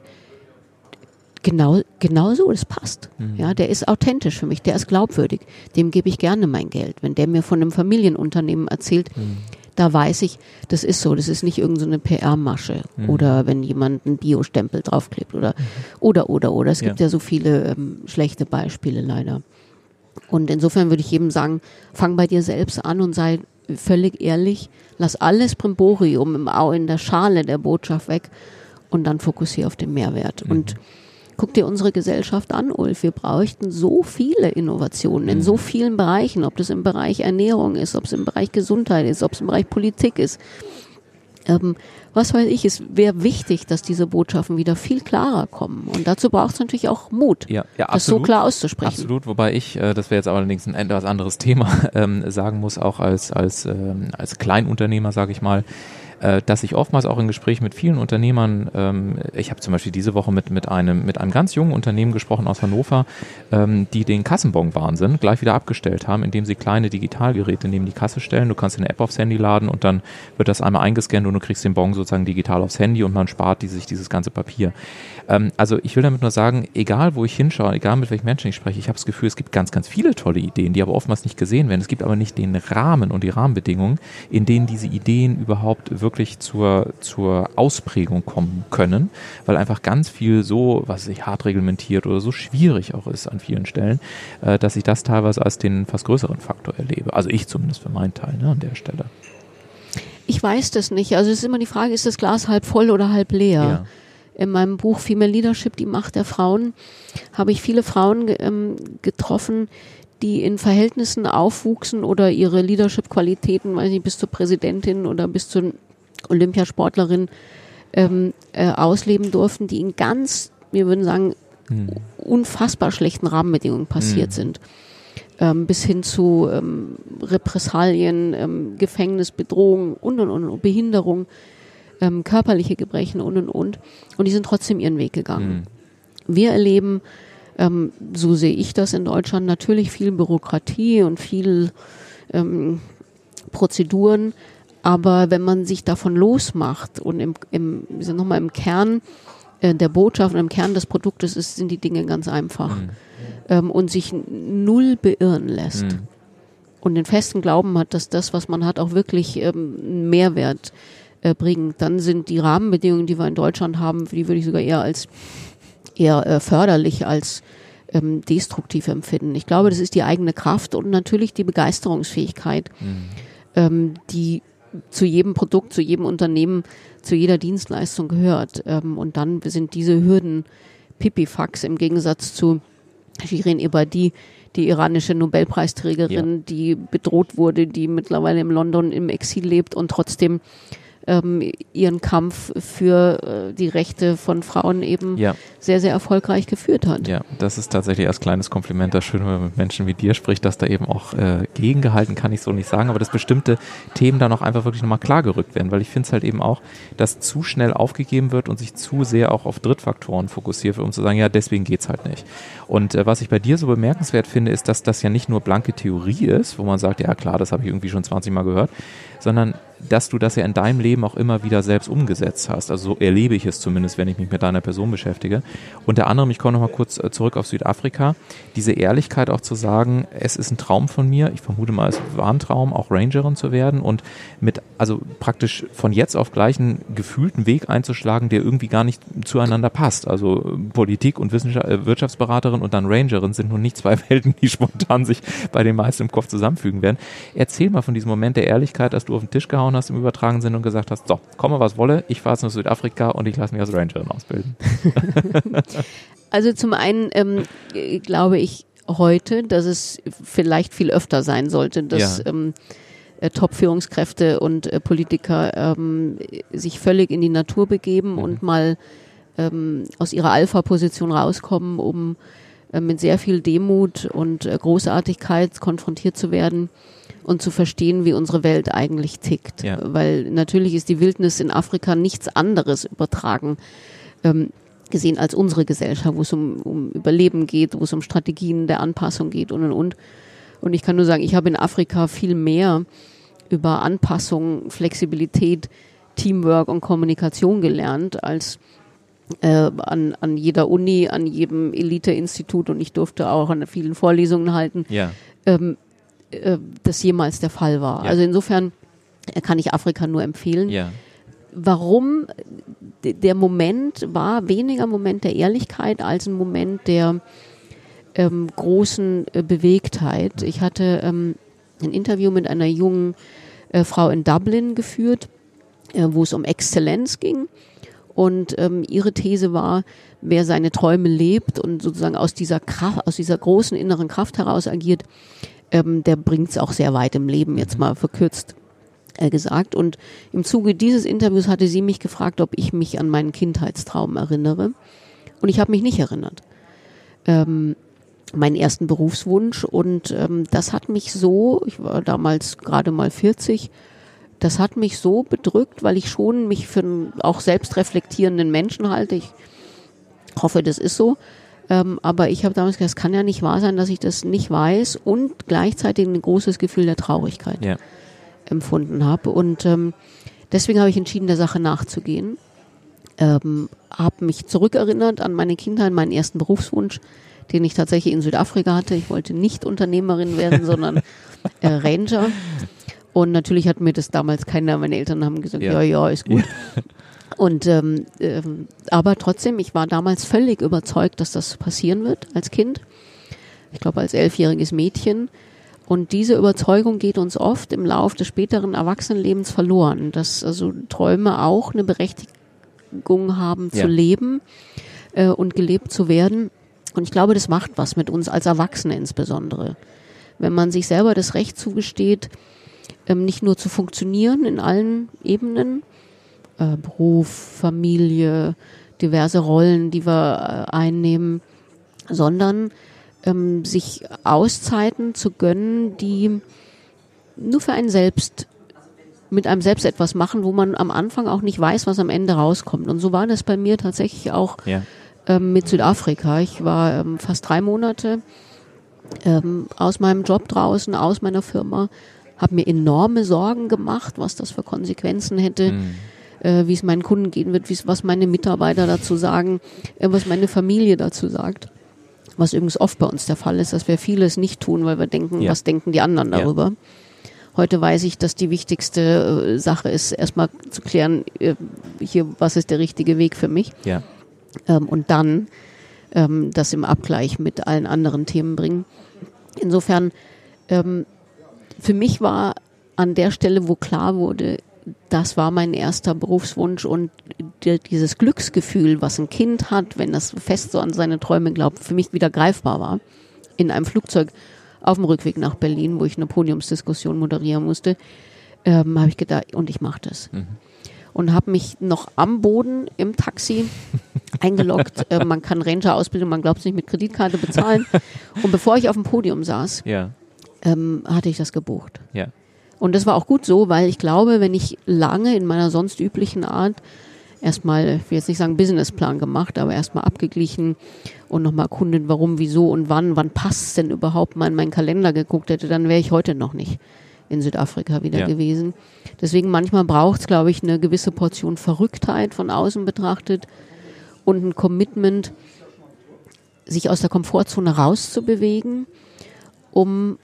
genau, genau so, das passt. Mhm. Ja, der ist authentisch für mich, der ist glaubwürdig, dem gebe ich gerne mein Geld. Wenn der mir von einem Familienunternehmen erzählt, mhm. da weiß ich, das ist so, das ist nicht irgendeine so PR-Masche mhm. oder wenn jemand einen Bio-Stempel draufklebt oder, mhm. oder, oder, oder. Es gibt ja, ja so viele ähm, schlechte Beispiele leider. Und insofern würde ich jedem sagen, fang bei dir selbst an und sei völlig ehrlich, lass alles Brimborium im Au in der Schale der Botschaft weg und dann fokussiere auf den Mehrwert. Mhm. Und Guck dir unsere Gesellschaft an, Ulf. Wir bräuchten so viele Innovationen in so mhm. vielen Bereichen, ob das im Bereich Ernährung ist, ob es im Bereich Gesundheit ist, ob es im Bereich Politik ist. Ähm, was weiß ich, es wäre wichtig, dass diese Botschaften wieder viel klarer kommen. Und dazu braucht es natürlich auch Mut, ja, ja, das so klar auszusprechen. Absolut, wobei ich, äh, das wäre jetzt allerdings ein etwas anderes Thema, ähm, sagen muss, auch als, als, ähm, als Kleinunternehmer, sage ich mal, äh, dass ich oftmals auch in Gesprächen mit vielen Unternehmern, ähm, ich habe zum Beispiel diese Woche mit, mit, einem, mit einem ganz jungen Unternehmen gesprochen aus Hannover, ähm, die den Kassenbon-Wahnsinn gleich wieder abgestellt haben, indem sie kleine Digitalgeräte neben die Kasse stellen. Du kannst eine App aufs Handy laden und dann wird das einmal eingescannt und du kriegst den Bon sozusagen digital aufs Handy und man spart die, sich dieses ganze Papier. Ähm, also ich will damit nur sagen, egal wo ich hinschaue, egal mit welchen Menschen ich spreche, ich habe das Gefühl, es gibt ganz, ganz viele tolle Ideen, die aber oftmals nicht gesehen werden. Es gibt aber nicht den Rahmen und die Rahmenbedingungen, in denen diese Ideen überhaupt wirklich zur, zur Ausprägung kommen können, weil einfach ganz viel so, was sich hart reglementiert oder so schwierig auch ist an vielen Stellen, äh, dass ich das teilweise als den fast größeren Faktor erlebe. Also ich zumindest für meinen Teil ne, an der Stelle. Ich weiß das nicht. Also es ist immer die Frage, ist das Glas halb voll oder halb leer? Ja in meinem Buch Female Leadership, die Macht der Frauen, habe ich viele Frauen ähm, getroffen, die in Verhältnissen aufwuchsen oder ihre Leadership-Qualitäten, weiß nicht, bis zur Präsidentin oder bis zur Olympiasportlerin ähm, äh, ausleben durften, die in ganz, wir würden sagen, hm. unfassbar schlechten Rahmenbedingungen passiert hm. sind. Ähm, bis hin zu ähm, Repressalien, ähm, Gefängnis, Bedrohung und, und, und, Behinderung ähm, körperliche Gebrechen und und und. Und die sind trotzdem ihren Weg gegangen. Mhm. Wir erleben, ähm, so sehe ich das in Deutschland, natürlich viel Bürokratie und viel ähm, Prozeduren. Aber wenn man sich davon losmacht und im, im, nochmal im Kern äh, der Botschaft und im Kern des Produktes ist, sind die Dinge ganz einfach. Mhm. Ähm, und sich null beirren lässt. Mhm. Und den festen Glauben hat, dass das, was man hat, auch wirklich ähm, einen Mehrwert äh, bringen. Dann sind die Rahmenbedingungen, die wir in Deutschland haben, die würde ich sogar eher als eher äh, förderlich als ähm, destruktiv empfinden. Ich glaube, das ist die eigene Kraft und natürlich die Begeisterungsfähigkeit, mhm. ähm, die zu jedem Produkt, zu jedem Unternehmen, zu jeder Dienstleistung gehört. Ähm, und dann sind diese Hürden Pipifax im Gegensatz zu Shirin Ebadi, die iranische Nobelpreisträgerin, ja. die bedroht wurde, die mittlerweile in London im Exil lebt und trotzdem ähm, ihren Kampf für äh, die Rechte von Frauen eben ja. sehr, sehr erfolgreich geführt hat. Ja, das ist tatsächlich als kleines Kompliment das Schöne, wenn man mit Menschen wie dir spricht, dass da eben auch äh, gegengehalten kann ich so nicht sagen, aber dass bestimmte Themen dann auch einfach wirklich nochmal klargerückt werden, weil ich finde es halt eben auch, dass zu schnell aufgegeben wird und sich zu sehr auch auf Drittfaktoren fokussiert wird, um zu sagen, ja, deswegen geht's halt nicht. Und äh, was ich bei dir so bemerkenswert finde, ist, dass das ja nicht nur blanke Theorie ist, wo man sagt, ja klar, das habe ich irgendwie schon 20 Mal gehört, sondern dass du das ja in deinem Leben auch immer wieder selbst umgesetzt hast. Also so erlebe ich es zumindest, wenn ich mich mit deiner Person beschäftige. Unter anderem, ich komme nochmal kurz äh, zurück auf Südafrika, diese Ehrlichkeit auch zu sagen, es ist ein Traum von mir, ich vermute mal, es war ein Traum, auch Rangerin zu werden und mit, also praktisch von jetzt auf gleich einen gefühlten Weg einzuschlagen, der irgendwie gar nicht zueinander passt. Also Politik und Wissenschaft, äh, Wirtschaftsberaterin und dann Rangerin sind nun nicht zwei Welten, die spontan sich bei den meisten im Kopf zusammenfügen werden. Erzähl mal von diesem Moment der Ehrlichkeit, dass du auf den Tisch gehauen hast im übertragenen Sinne und gesagt hast, so, komme was wolle, ich fahre jetzt nach Südafrika und ich lasse mich als Rangerin ausbilden. also zum einen ähm, glaube ich heute, dass es vielleicht viel öfter sein sollte, dass ja. ähm, äh, Top-Führungskräfte und äh, Politiker ähm, sich völlig in die Natur begeben mhm. und mal ähm, aus ihrer Alpha-Position rauskommen, um äh, mit sehr viel Demut und äh, Großartigkeit konfrontiert zu werden und zu verstehen, wie unsere Welt eigentlich tickt. Ja. Weil natürlich ist die Wildnis in Afrika nichts anderes übertragen ähm, gesehen als unsere Gesellschaft, wo es um, um Überleben geht, wo es um Strategien der Anpassung geht und und und. Und ich kann nur sagen, ich habe in Afrika viel mehr über Anpassung, Flexibilität, Teamwork und Kommunikation gelernt als äh, an, an jeder Uni, an jedem Elite-Institut und ich durfte auch an vielen Vorlesungen halten, ja. ähm, äh, das jemals der Fall war. Ja. Also insofern äh, kann ich Afrika nur empfehlen. Ja. Warum der Moment war weniger Moment der Ehrlichkeit als ein Moment der ähm, großen äh, Bewegtheit. Ich hatte ähm, ein Interview mit einer jungen äh, Frau in Dublin geführt, äh, wo es um Exzellenz ging. Und ähm, ihre These war, wer seine Träume lebt und sozusagen aus dieser Kraft, aus dieser großen inneren Kraft heraus agiert, ähm, der bringt es auch sehr weit im Leben, jetzt mhm. mal verkürzt äh, gesagt. Und im Zuge dieses Interviews hatte sie mich gefragt, ob ich mich an meinen Kindheitstraum erinnere. Und ich habe mich nicht erinnert. Ähm, meinen ersten Berufswunsch. Und ähm, das hat mich so, ich war damals gerade mal 40, das hat mich so bedrückt, weil ich schon mich für einen auch selbstreflektierenden Menschen halte. Ich hoffe, das ist so. Ähm, aber ich habe damals gesagt, es kann ja nicht wahr sein, dass ich das nicht weiß und gleichzeitig ein großes Gefühl der Traurigkeit ja. empfunden habe. Und ähm, deswegen habe ich entschieden, der Sache nachzugehen. Ähm, habe mich zurückerinnert an meine Kindheit, meinen ersten Berufswunsch, den ich tatsächlich in Südafrika hatte. Ich wollte nicht Unternehmerin werden, sondern äh, Ranger. Und natürlich hat mir das damals keiner, meine Eltern haben gesagt, ja, ja, ja ist gut. Ja. Und ähm, ähm, aber trotzdem, ich war damals völlig überzeugt, dass das passieren wird als Kind. Ich glaube als elfjähriges Mädchen. Und diese Überzeugung geht uns oft im Lauf des späteren Erwachsenenlebens verloren, dass also Träume auch eine Berechtigung haben zu ja. leben äh, und gelebt zu werden. Und ich glaube, das macht was mit uns als Erwachsene insbesondere. Wenn man sich selber das Recht zugesteht, ähm, nicht nur zu funktionieren in allen Ebenen, äh, Beruf, Familie, diverse Rollen, die wir äh, einnehmen, sondern ähm, sich Auszeiten zu gönnen, die nur für einen selbst mit einem selbst etwas machen, wo man am Anfang auch nicht weiß, was am Ende rauskommt. Und so war das bei mir tatsächlich auch ja ähm, mit Südafrika. Ich war ähm, fast drei Monate ähm, aus meinem Job draußen, aus meiner Firma, habe mir enorme Sorgen gemacht, was das für Konsequenzen hätte. Mhm. Äh, wie es meinen Kunden gehen wird, was meine Mitarbeiter dazu sagen, äh, was meine Familie dazu sagt. Was übrigens oft bei uns der Fall ist, dass wir vieles nicht tun, weil wir denken, ja. was denken die anderen darüber. Ja. Heute weiß ich, dass die wichtigste äh, Sache ist, erstmal zu klären, äh, hier, was ist der richtige Weg für mich. Ja ähm, und dann ähm, das im Abgleich mit allen anderen Themen bringen. Insofern, ähm, für mich war an der Stelle, wo klar wurde, das war mein erster Berufswunsch und dieses Glücksgefühl, was ein Kind hat, wenn das fest so an seine Träume glaubt, für mich wieder greifbar war. In einem Flugzeug auf dem Rückweg nach Berlin, wo ich eine Podiumsdiskussion moderieren musste, ähm, habe ich gedacht, und ich mache das. Mhm und habe mich noch am Boden im Taxi eingeloggt. Äh, man kann Ranger-Ausbildung, man glaubt es nicht, mit Kreditkarte bezahlen. Und bevor ich auf dem Podium saß, ja. ähm, hatte ich das gebucht. Ja. Und das war auch gut so, weil ich glaube, wenn ich lange in meiner sonst üblichen Art erstmal, ich will jetzt nicht sagen Businessplan gemacht, aber erstmal abgeglichen und nochmal erkundet, warum, wieso und wann, wann passt es denn überhaupt mal in meinen Kalender geguckt hätte, dann wäre ich heute noch nicht in Südafrika wieder ja. gewesen. Deswegen manchmal braucht es, glaube ich, eine gewisse Portion Verrücktheit von außen betrachtet und ein Commitment, sich aus der Komfortzone rauszubewegen, um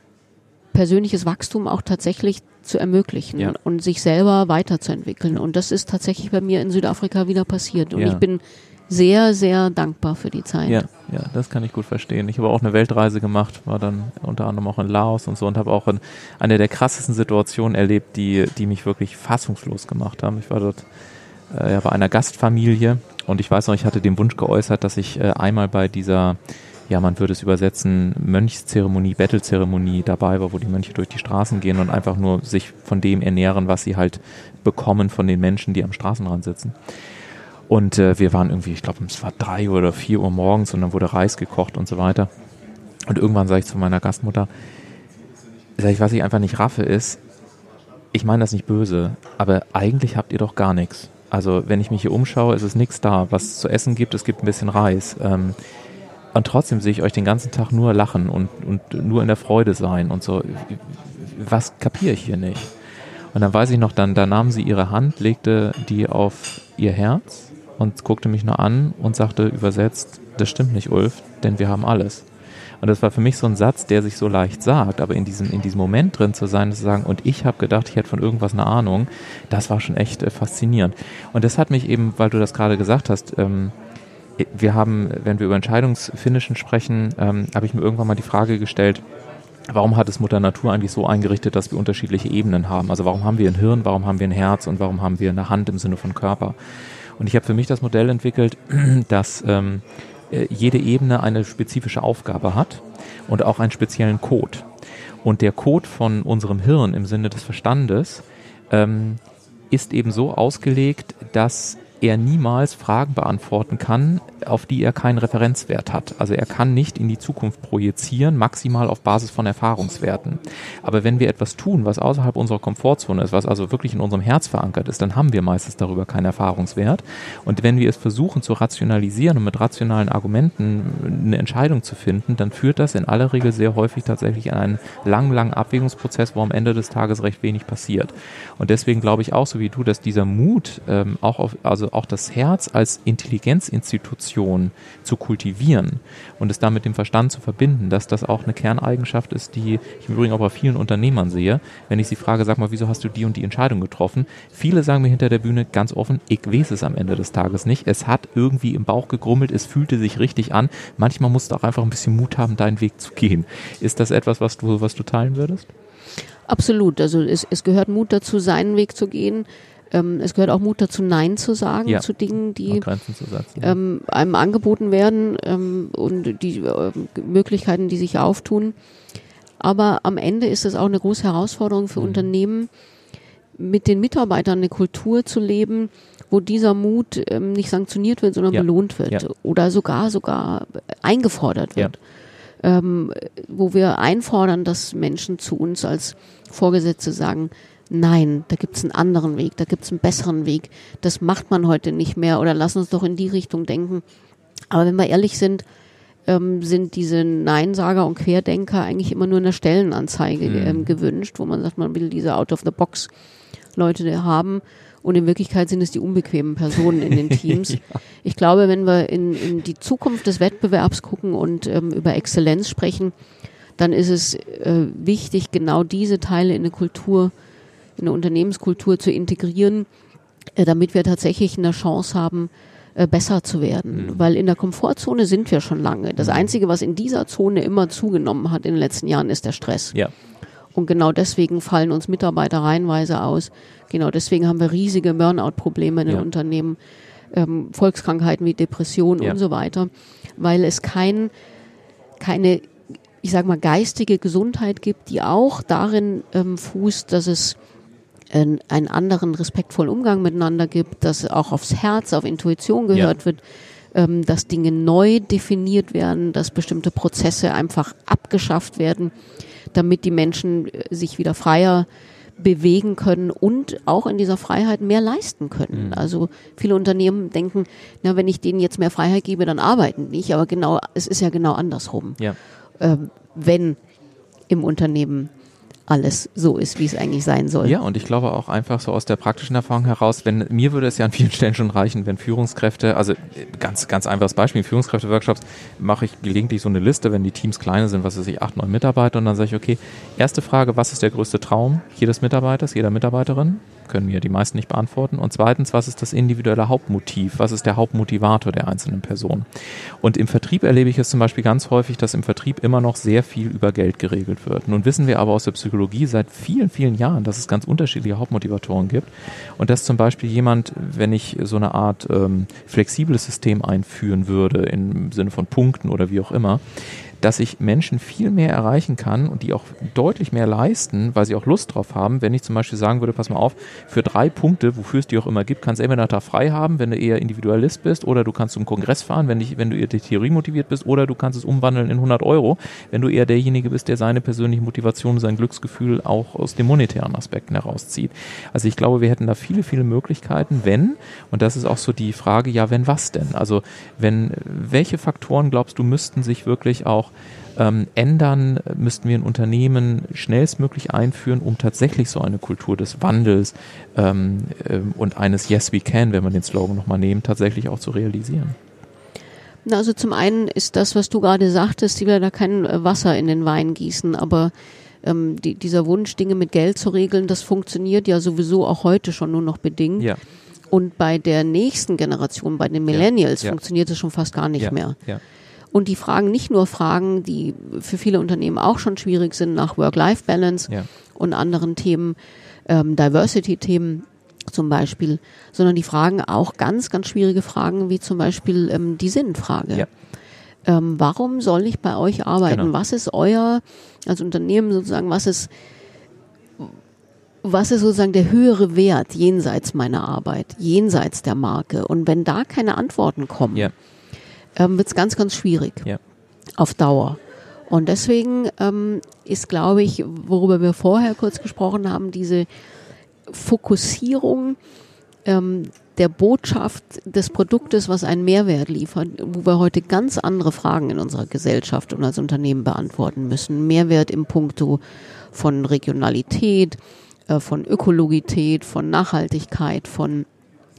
persönliches Wachstum auch tatsächlich zu ermöglichen ja. und sich selber weiterzuentwickeln. Und das ist tatsächlich bei mir in Südafrika wieder passiert. Und ja. ich bin sehr, sehr dankbar für die Zeit. Ja, ja, das kann ich gut verstehen. Ich habe auch eine Weltreise gemacht, war dann unter anderem auch in Laos und so und habe auch in eine der krassesten Situationen erlebt, die, die mich wirklich fassungslos gemacht haben. Ich war dort äh, bei einer Gastfamilie und ich weiß noch, ich hatte den Wunsch geäußert, dass ich äh, einmal bei dieser ja, man würde es übersetzen, Mönchszeremonie, Bettelzeremonie dabei war, wo die Mönche durch die Straßen gehen und einfach nur sich von dem ernähren, was sie halt bekommen von den Menschen, die am Straßenrand sitzen. Und äh, wir waren irgendwie, ich glaube, es war drei oder vier Uhr morgens und dann wurde Reis gekocht und so weiter. Und irgendwann sage ich zu meiner Gastmutter, sag ich, was ich einfach nicht raffe, ist, ich meine das nicht böse, aber eigentlich habt ihr doch gar nichts. Also wenn ich mich hier umschaue, ist es nichts da. Was es zu essen gibt, es gibt ein bisschen Reis. Ähm, und trotzdem sehe ich euch den ganzen Tag nur lachen und, und nur in der Freude sein und so. Was kapiere ich hier nicht? Und dann weiß ich noch, dann da nahm sie ihre Hand, legte die auf ihr Herz und guckte mich nur an und sagte übersetzt, das stimmt nicht, Ulf, denn wir haben alles. Und das war für mich so ein Satz, der sich so leicht sagt, aber in diesem, in diesem Moment drin zu sein, zu sagen, und ich habe gedacht, ich hätte von irgendwas eine Ahnung, das war schon echt äh, faszinierend. Und das hat mich eben, weil du das gerade gesagt hast, ähm, wir haben, wenn wir über Entscheidungsfinischen sprechen, ähm, habe ich mir irgendwann mal die Frage gestellt, warum hat es Mutter Natur eigentlich so eingerichtet, dass wir unterschiedliche Ebenen haben? Also warum haben wir ein Hirn, warum haben wir ein Herz und warum haben wir eine Hand im Sinne von Körper? Und ich habe für mich das Modell entwickelt, dass ähm, äh, jede Ebene eine spezifische Aufgabe hat und auch einen speziellen Code. Und der Code von unserem Hirn im Sinne des Verstandes ähm, ist eben so ausgelegt, dass er niemals Fragen beantworten kann, auf die er keinen Referenzwert hat. Also er kann nicht in die Zukunft projizieren, maximal auf Basis von Erfahrungswerten. Aber wenn wir etwas tun, was außerhalb unserer Komfortzone ist, was also wirklich in unserem Herz verankert ist, dann haben wir meistens darüber keinen Erfahrungswert. Und wenn wir es versuchen zu rationalisieren und mit rationalen Argumenten eine Entscheidung zu finden, dann führt das in aller Regel sehr häufig tatsächlich in einen langen, langen Abwägungsprozess, wo am Ende des Tages recht wenig passiert. Und deswegen glaube ich auch so wie du, dass dieser Mut ähm, auch auf, also auch das Herz als Intelligenzinstitution zu kultivieren und es damit mit dem Verstand zu verbinden, dass das auch eine Kerneigenschaft ist, die ich im Übrigen auch bei vielen Unternehmern sehe. Wenn ich sie frage, sag mal, wieso hast du die und die Entscheidung getroffen? Viele sagen mir hinter der Bühne ganz offen, ich weiß es am Ende des Tages nicht. Es hat irgendwie im Bauch gegrummelt, es fühlte sich richtig an. Manchmal musst du auch einfach ein bisschen Mut haben, deinen Weg zu gehen. Ist das etwas, was du, was du teilen würdest? Absolut. Also es, es gehört Mut dazu, seinen Weg zu gehen. Ähm, es gehört auch Mut dazu, Nein zu sagen ja. zu Dingen, die ähm, einem angeboten werden ähm, und die äh, Möglichkeiten, die sich auftun. Aber am Ende ist es auch eine große Herausforderung für mhm. Unternehmen, mit den Mitarbeitern eine Kultur zu leben, wo dieser Mut ähm, nicht sanktioniert wird, sondern ja. belohnt wird ja. oder sogar sogar eingefordert wird. Ähm, wo wir einfordern, dass Menschen zu uns als Vorgesetzte sagen, nein, da gibt's einen anderen Weg, da gibt's einen besseren Weg. Das macht man heute nicht mehr oder lass uns doch in die Richtung denken. Aber wenn wir ehrlich sind, ähm, sind diese Neinsager und Querdenker eigentlich immer nur in der Stellenanzeige mhm. ähm, gewünscht, wo man sagt, man will diese Out-of-the-Box Leute haben. Und in Wirklichkeit sind es die unbequemen Personen in den Teams. ja. Ich glaube, wenn wir in, in, die Zukunft des Wettbewerbs gucken und ähm, über Exzellenz sprechen, dann ist es äh, wichtig, genau diese Teile in eine Kultur in eine Unternehmenskultur zu integrieren, äh, damit wir tatsächlich eine Chance haben, äh, besser zu werden. Mhm. Weil in der Komfortzone sind wir schon lange. Das mhm. Einzige, was in dieser Zone immer zugenommen hat in den letzten Jahren, ist der Stress. Ja. Und genau deswegen fallen uns Mitarbeiter reihenweise aus. Genau deswegen haben wir riesige Burnout-Probleme in den ja. Unternehmen, ähm, Volkskrankheiten wie Depression ja. und so weiter, weil es kein, keine, ich sag mal, geistige Gesundheit gibt, die auch darin ähm, fußt, dass es einen anderen respektvollen Umgang miteinander gibt, dass auch aufs Herz, auf Intuition gehört ja. wird, ähm, dass Dinge neu definiert werden, dass bestimmte Prozesse einfach abgeschafft werden, damit die Menschen äh, sich wieder freier bewegen können und auch in dieser Freiheit mehr leisten können. Mhm. Also viele Unternehmen denken, na, wenn ich denen jetzt mehr Freiheit gebe, dann arbeiten nicht. Aber genau, es ist ja genau andersrum. Ja. Ähm, wenn im Unternehmen alles so ist, wie es eigentlich sein soll. Ja, und ich glaube auch einfach so aus der praktischen Erfahrung heraus, wenn mir würde es ja an vielen Stellen schon reichen, wenn Führungskräfte, also ganz, ganz einfaches Beispiel, Führungskräfte-Workshops mache ich gelegentlich so eine Liste, wenn die Teams kleiner sind, was weiß ich, acht, neun Mitarbeiter und dann sage ich, okay, erste Frage, was ist der größte Traum jedes Mitarbeiters, jeder Mitarbeiterin? Können mir die meisten nicht beantworten. Und zweitens, was ist das individuelle Hauptmotiv? Was ist der Hauptmotivator der einzelnen Person? Und im Vertrieb erlebe ich es zum Beispiel ganz häufig, dass im Vertrieb immer noch sehr viel über Geld geregelt wird. Nun wissen wir aber aus der Psychologie seit vielen, vielen Jahren, dass es ganz unterschiedliche Hauptmotivatoren gibt. Und dass zum Beispiel jemand, wenn ich so eine Art ähm, flexibles System einführen würde, im Sinne von Punkten oder wie auch immer, dass ich Menschen viel mehr erreichen kann und die auch deutlich mehr leisten, weil sie auch Lust drauf haben. Wenn ich zum Beispiel sagen würde, pass mal auf, für drei Punkte, wofür es die auch immer gibt, kannst du entweder da frei haben, wenn du eher Individualist bist, oder du kannst zum Kongress fahren, wenn, dich, wenn du eher die Theorie motiviert bist, oder du kannst es umwandeln in 100 Euro, wenn du eher derjenige bist, der seine persönliche Motivation, sein Glücksgefühl auch aus den monetären Aspekten herauszieht. Also ich glaube, wir hätten da viele, viele Möglichkeiten, wenn, und das ist auch so die Frage, ja, wenn was denn? Also wenn, welche Faktoren glaubst du müssten sich wirklich auch ähm, ändern, müssten wir in Unternehmen schnellstmöglich einführen, um tatsächlich so eine Kultur des Wandels ähm, ähm, und eines Yes We Can, wenn man den Slogan nochmal nehmen, tatsächlich auch zu realisieren. Na, also zum einen ist das, was du gerade sagtest, die wir da kein äh, Wasser in den Wein gießen, aber ähm, die, dieser Wunsch, Dinge mit Geld zu regeln, das funktioniert ja sowieso auch heute schon nur noch bedingt. Ja. Und bei der nächsten Generation, bei den Millennials, Ja, ja. funktioniert es schon fast gar nicht mehr. Ja. Und die fragen nicht nur Fragen, die für viele Unternehmen auch schon schwierig sind, nach Work-Life-Balance Ja. und anderen Themen, ähm, Diversity-Themen zum Beispiel, sondern die fragen auch ganz, ganz schwierige Fragen, wie zum Beispiel ähm, die Sinnfrage. Ja. Ähm, warum soll ich bei euch arbeiten? Genau. Was ist euer, als Unternehmen sozusagen, was ist, was ist sozusagen der höhere Wert jenseits meiner Arbeit, jenseits der Marke? Und wenn da keine Antworten kommen, Ja. Ähm, wird es ganz, ganz schwierig Ja. auf Dauer. Und deswegen ähm, ist, glaube ich, worüber wir vorher kurz gesprochen haben, diese Fokussierung ähm, der Botschaft des Produktes, was einen Mehrwert liefert, wo wir heute ganz andere Fragen in unserer Gesellschaft und als Unternehmen beantworten müssen. Mehrwert im Punkto von Regionalität, äh, von Ökologität, von Nachhaltigkeit, von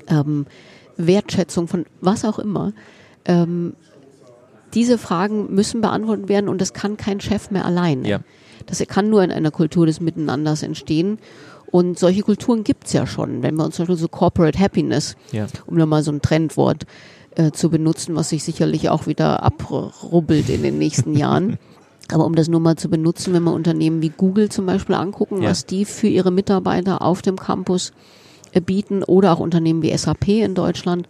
ähm, Wertschätzung, von was auch immer. Ähm, diese Fragen müssen beantwortet werden und das kann kein Chef mehr alleine. Ja. Das kann nur in einer Kultur des Miteinanders entstehen. Und solche Kulturen gibt's ja schon. Wenn wir uns zum Beispiel so Corporate Happiness, Ja. um da mal so ein Trendwort äh, zu benutzen, was sich sicherlich auch wieder abrubbelt in den nächsten Jahren. Aber um das nur mal zu benutzen, wenn wir Unternehmen wie Google zum Beispiel angucken, Ja. was die für ihre Mitarbeiter auf dem Campus äh, bieten oder auch Unternehmen wie SAP in Deutschland,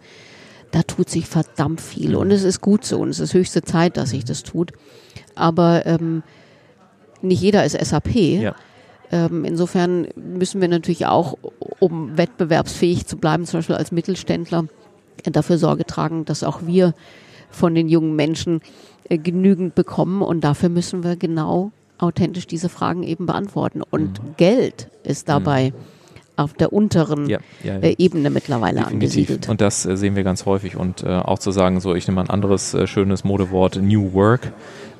da tut sich verdammt viel. Und es ist gut so und es ist höchste Zeit, dass sich das tut. Aber ähm, nicht jeder ist SAP. Ja. Ähm, insofern müssen wir natürlich auch, um wettbewerbsfähig zu bleiben, zum Beispiel als Mittelständler, dafür Sorge tragen, dass auch wir von den jungen Menschen äh, genügend bekommen. Und dafür müssen wir genau authentisch diese Fragen eben beantworten. Und Geld ist dabei auf der unteren. Ja, ja, ja. Äh, Ebene mittlerweile Definitiv. angesiedelt. Und das äh, sehen wir ganz häufig. Und äh, auch zu sagen, so, ich nehme mal ein anderes äh, schönes Modewort, New Work,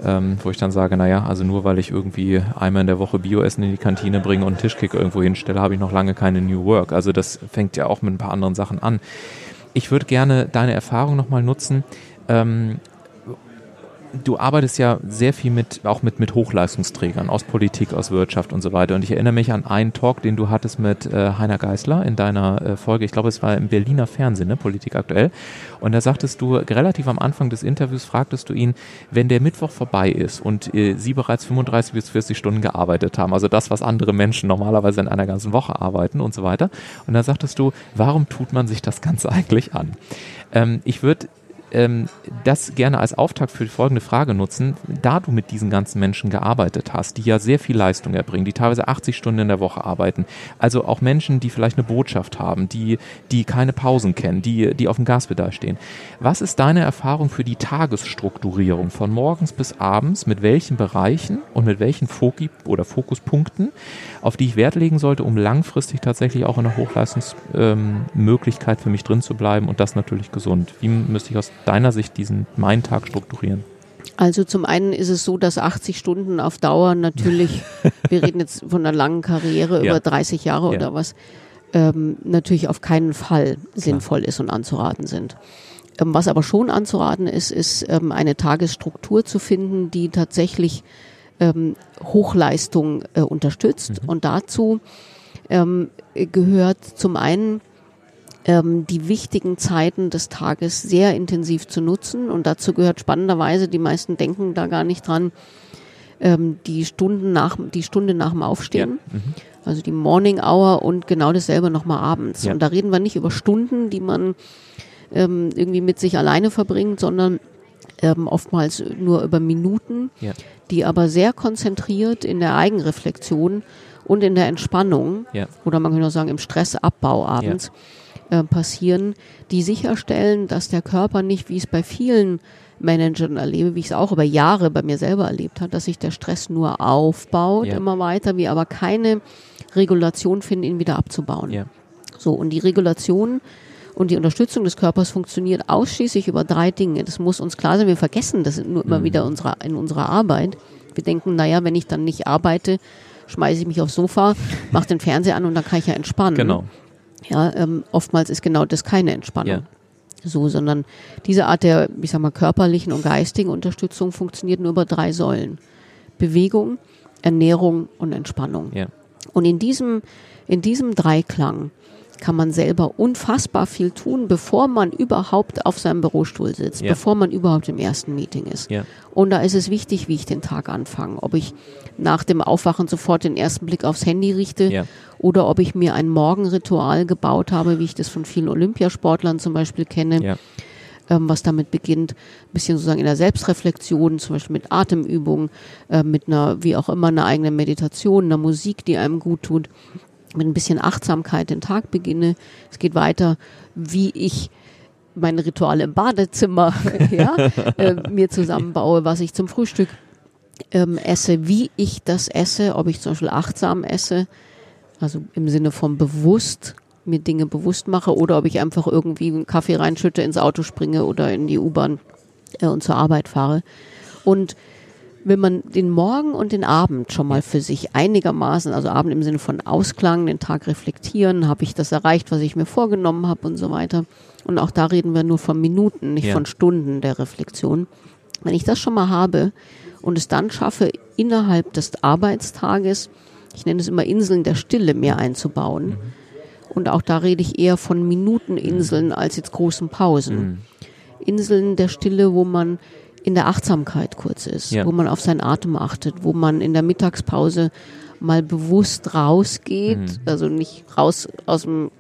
ähm, wo ich dann sage, naja, also nur weil ich irgendwie einmal in der Woche Bioessen in die Kantine bringe und einen Tischkick irgendwo hinstelle, habe ich noch lange keine New Work. Also das fängt ja auch mit ein paar anderen Sachen an. Ich würde gerne deine Erfahrung nochmal nutzen. Ähm, du arbeitest ja sehr viel mit, auch mit, mit Hochleistungsträgern aus Politik, aus Wirtschaft und so weiter. Und ich erinnere mich an einen Talk, den du hattest mit äh, Heiner Geißler in deiner äh, Folge, ich glaube, es war im Berliner Fernsehen, ne, Politik aktuell. Und da sagtest du, relativ am Anfang des Interviews fragtest du ihn, wenn der Mittwoch vorbei ist und äh, sie bereits 35 bis 40 Stunden gearbeitet haben, also das, was andere Menschen normalerweise in einer ganzen Woche arbeiten und so weiter. Und da sagtest du, warum tut man sich das Ganze eigentlich an? Ähm, ich würde ähm, das gerne als Auftakt für die folgende Frage nutzen. Da du mit diesen ganzen Menschen gearbeitet hast, die ja sehr viel Leistung erbringen, die teilweise 80 Stunden in der Woche arbeiten, also auch Menschen, die vielleicht eine Botschaft haben, die, die keine Pausen kennen, die, die auf dem Gaspedal stehen. Was ist deine Erfahrung für die Tagesstrukturierung von morgens bis abends, mit welchen Bereichen und mit welchen Foki oder Fokuspunkten, auf die ich Wert legen sollte, um langfristig tatsächlich auch in der Hochleistungsmöglichkeit für mich drin zu bleiben und das natürlich gesund? Wie müsste ich aus deiner Sicht diesen meinen Tag strukturieren? Also zum einen ist es so, dass 80 Stunden auf Dauer natürlich, wir reden jetzt von einer langen Karriere Ja. über 30 Jahre Ja. oder was, ähm, natürlich auf keinen Fall sinnvoll ist und anzuraten sind. Ähm, was aber schon anzuraten ist, ist ähm, eine Tagesstruktur zu finden, die tatsächlich ähm, Hochleistung äh, unterstützt. Und dazu ähm, gehört zum einen ähm, die wichtigen Zeiten des Tages sehr intensiv zu nutzen. Und dazu gehört spannenderweise, die meisten denken da gar nicht dran, ähm, die, Stunden nach, die Stunde nach dem Aufstehen. Ja. Mhm. Also die Morning Hour und genau dasselbe nochmal abends. Ja. Und da reden wir nicht über Stunden, die man ähm, irgendwie mit sich alleine verbringt, sondern ähm, oftmals nur über Minuten, ja. die aber sehr konzentriert in der Eigenreflexion und in der Entspannung ja. oder man könnte auch sagen im Stressabbau abends äh, passieren, die sicherstellen, dass der Körper nicht, wie es bei vielen Managern erlebe, wie ich es auch über Jahre bei mir selber erlebt habe, dass sich der Stress nur aufbaut, ja. immer weiter, wie aber keine Regulation finden, ihn wieder abzubauen. Ja. So, und die Regulation und die Unterstützung des Körpers funktioniert ausschließlich über drei Dinge. Das muss uns klar sein. Wir vergessen das nur immer mhm. wieder unserer, in unserer Arbeit. Wir denken, naja, wenn ich dann nicht arbeite, schmeiße ich mich aufs Sofa, mache den Fernseher an und dann kann ich ja entspannen. Genau. Ja, ähm, oftmals ist genau das keine Entspannung. Ja. So, sondern diese Art der, ich sag mal, körperlichen und geistigen Unterstützung funktioniert nur über drei Säulen. Bewegung, Ernährung und Entspannung. Ja. Und in diesem, in diesem Dreiklang kann man selber unfassbar viel tun, bevor man überhaupt auf seinem Bürostuhl sitzt, ja. bevor man überhaupt im ersten Meeting ist. Ja. Und da ist es wichtig, wie ich den Tag anfange. Ob ich nach dem Aufwachen sofort den ersten Blick aufs Handy richte ja. oder ob ich mir ein Morgenritual gebaut habe, wie ich das von vielen Olympiasportlern zum Beispiel kenne. Ähm, was damit beginnt, ein bisschen sozusagen in der Selbstreflexion, zum Beispiel mit Atemübungen, äh, mit einer, wie auch immer, einer eigenen Meditation, einer Musik, die einem gut tut mit ein bisschen Achtsamkeit den Tag beginne. Es geht weiter, wie ich meine Rituale im Badezimmer ja, äh, mir zusammenbaue, was ich zum Frühstück ähm, esse, wie ich das esse, ob ich zum Beispiel achtsam esse, also im Sinne von bewusst mir Dinge bewusst mache oder ob ich einfach irgendwie einen Kaffee reinschütte, ins Auto springe oder in die U-Bahn äh, und zur Arbeit fahre. Und wenn man den Morgen und den Abend schon mal für sich einigermaßen, also Abend im Sinne von Ausklang, den Tag reflektieren, habe ich das erreicht, was ich mir vorgenommen habe und so weiter. Und auch da reden wir nur von Minuten, nicht ja. von Stunden der Reflexion. Wenn ich das schon mal habe und es dann schaffe, innerhalb des Arbeitstages, ich nenne es immer Inseln der Stille, mehr einzubauen. Mhm. Und auch da rede ich eher von Minuteninseln mhm. als jetzt großen Pausen. Mhm. Inseln der Stille, wo man in der Achtsamkeit kurz ist, ja. wo man auf seinen Atem achtet, wo man in der Mittagspause mal bewusst rausgeht, mhm. also nicht raus aus dem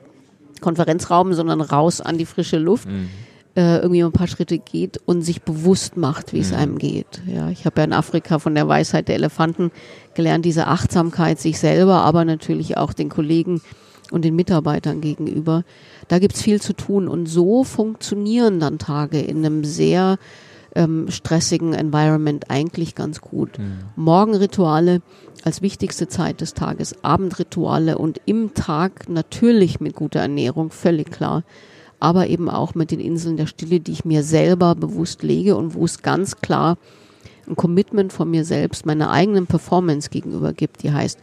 Konferenzraum, sondern raus an die frische Luft, mhm. äh, irgendwie ein paar Schritte geht und sich bewusst macht, wie mhm. es einem geht. Ja, ich habe ja in Afrika von der Weisheit der Elefanten gelernt, diese Achtsamkeit sich selber, aber natürlich auch den Kollegen und den Mitarbeitern gegenüber. Da gibt's viel zu tun und so funktionieren dann Tage in einem sehr ähm, stressigen Environment eigentlich ganz gut. Mhm. Morgenrituale als wichtigste Zeit des Tages, Abendrituale und im Tag natürlich mit guter Ernährung, völlig klar, aber eben auch mit den Inseln der Stille, die ich mir selber bewusst lege und wo es ganz klar ein Commitment von mir selbst, meiner eigenen Performance gegenüber gibt, die heißt,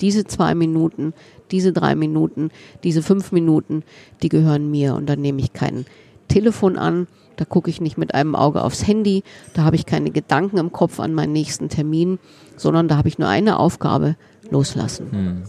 diese zwei Minuten, diese drei Minuten, diese fünf Minuten, die gehören mir und dann nehme ich kein Telefon an, da gucke ich nicht mit einem Auge aufs Handy, da habe ich keine Gedanken im Kopf an meinen nächsten Termin, sondern da habe ich nur eine Aufgabe, loslassen. Hm.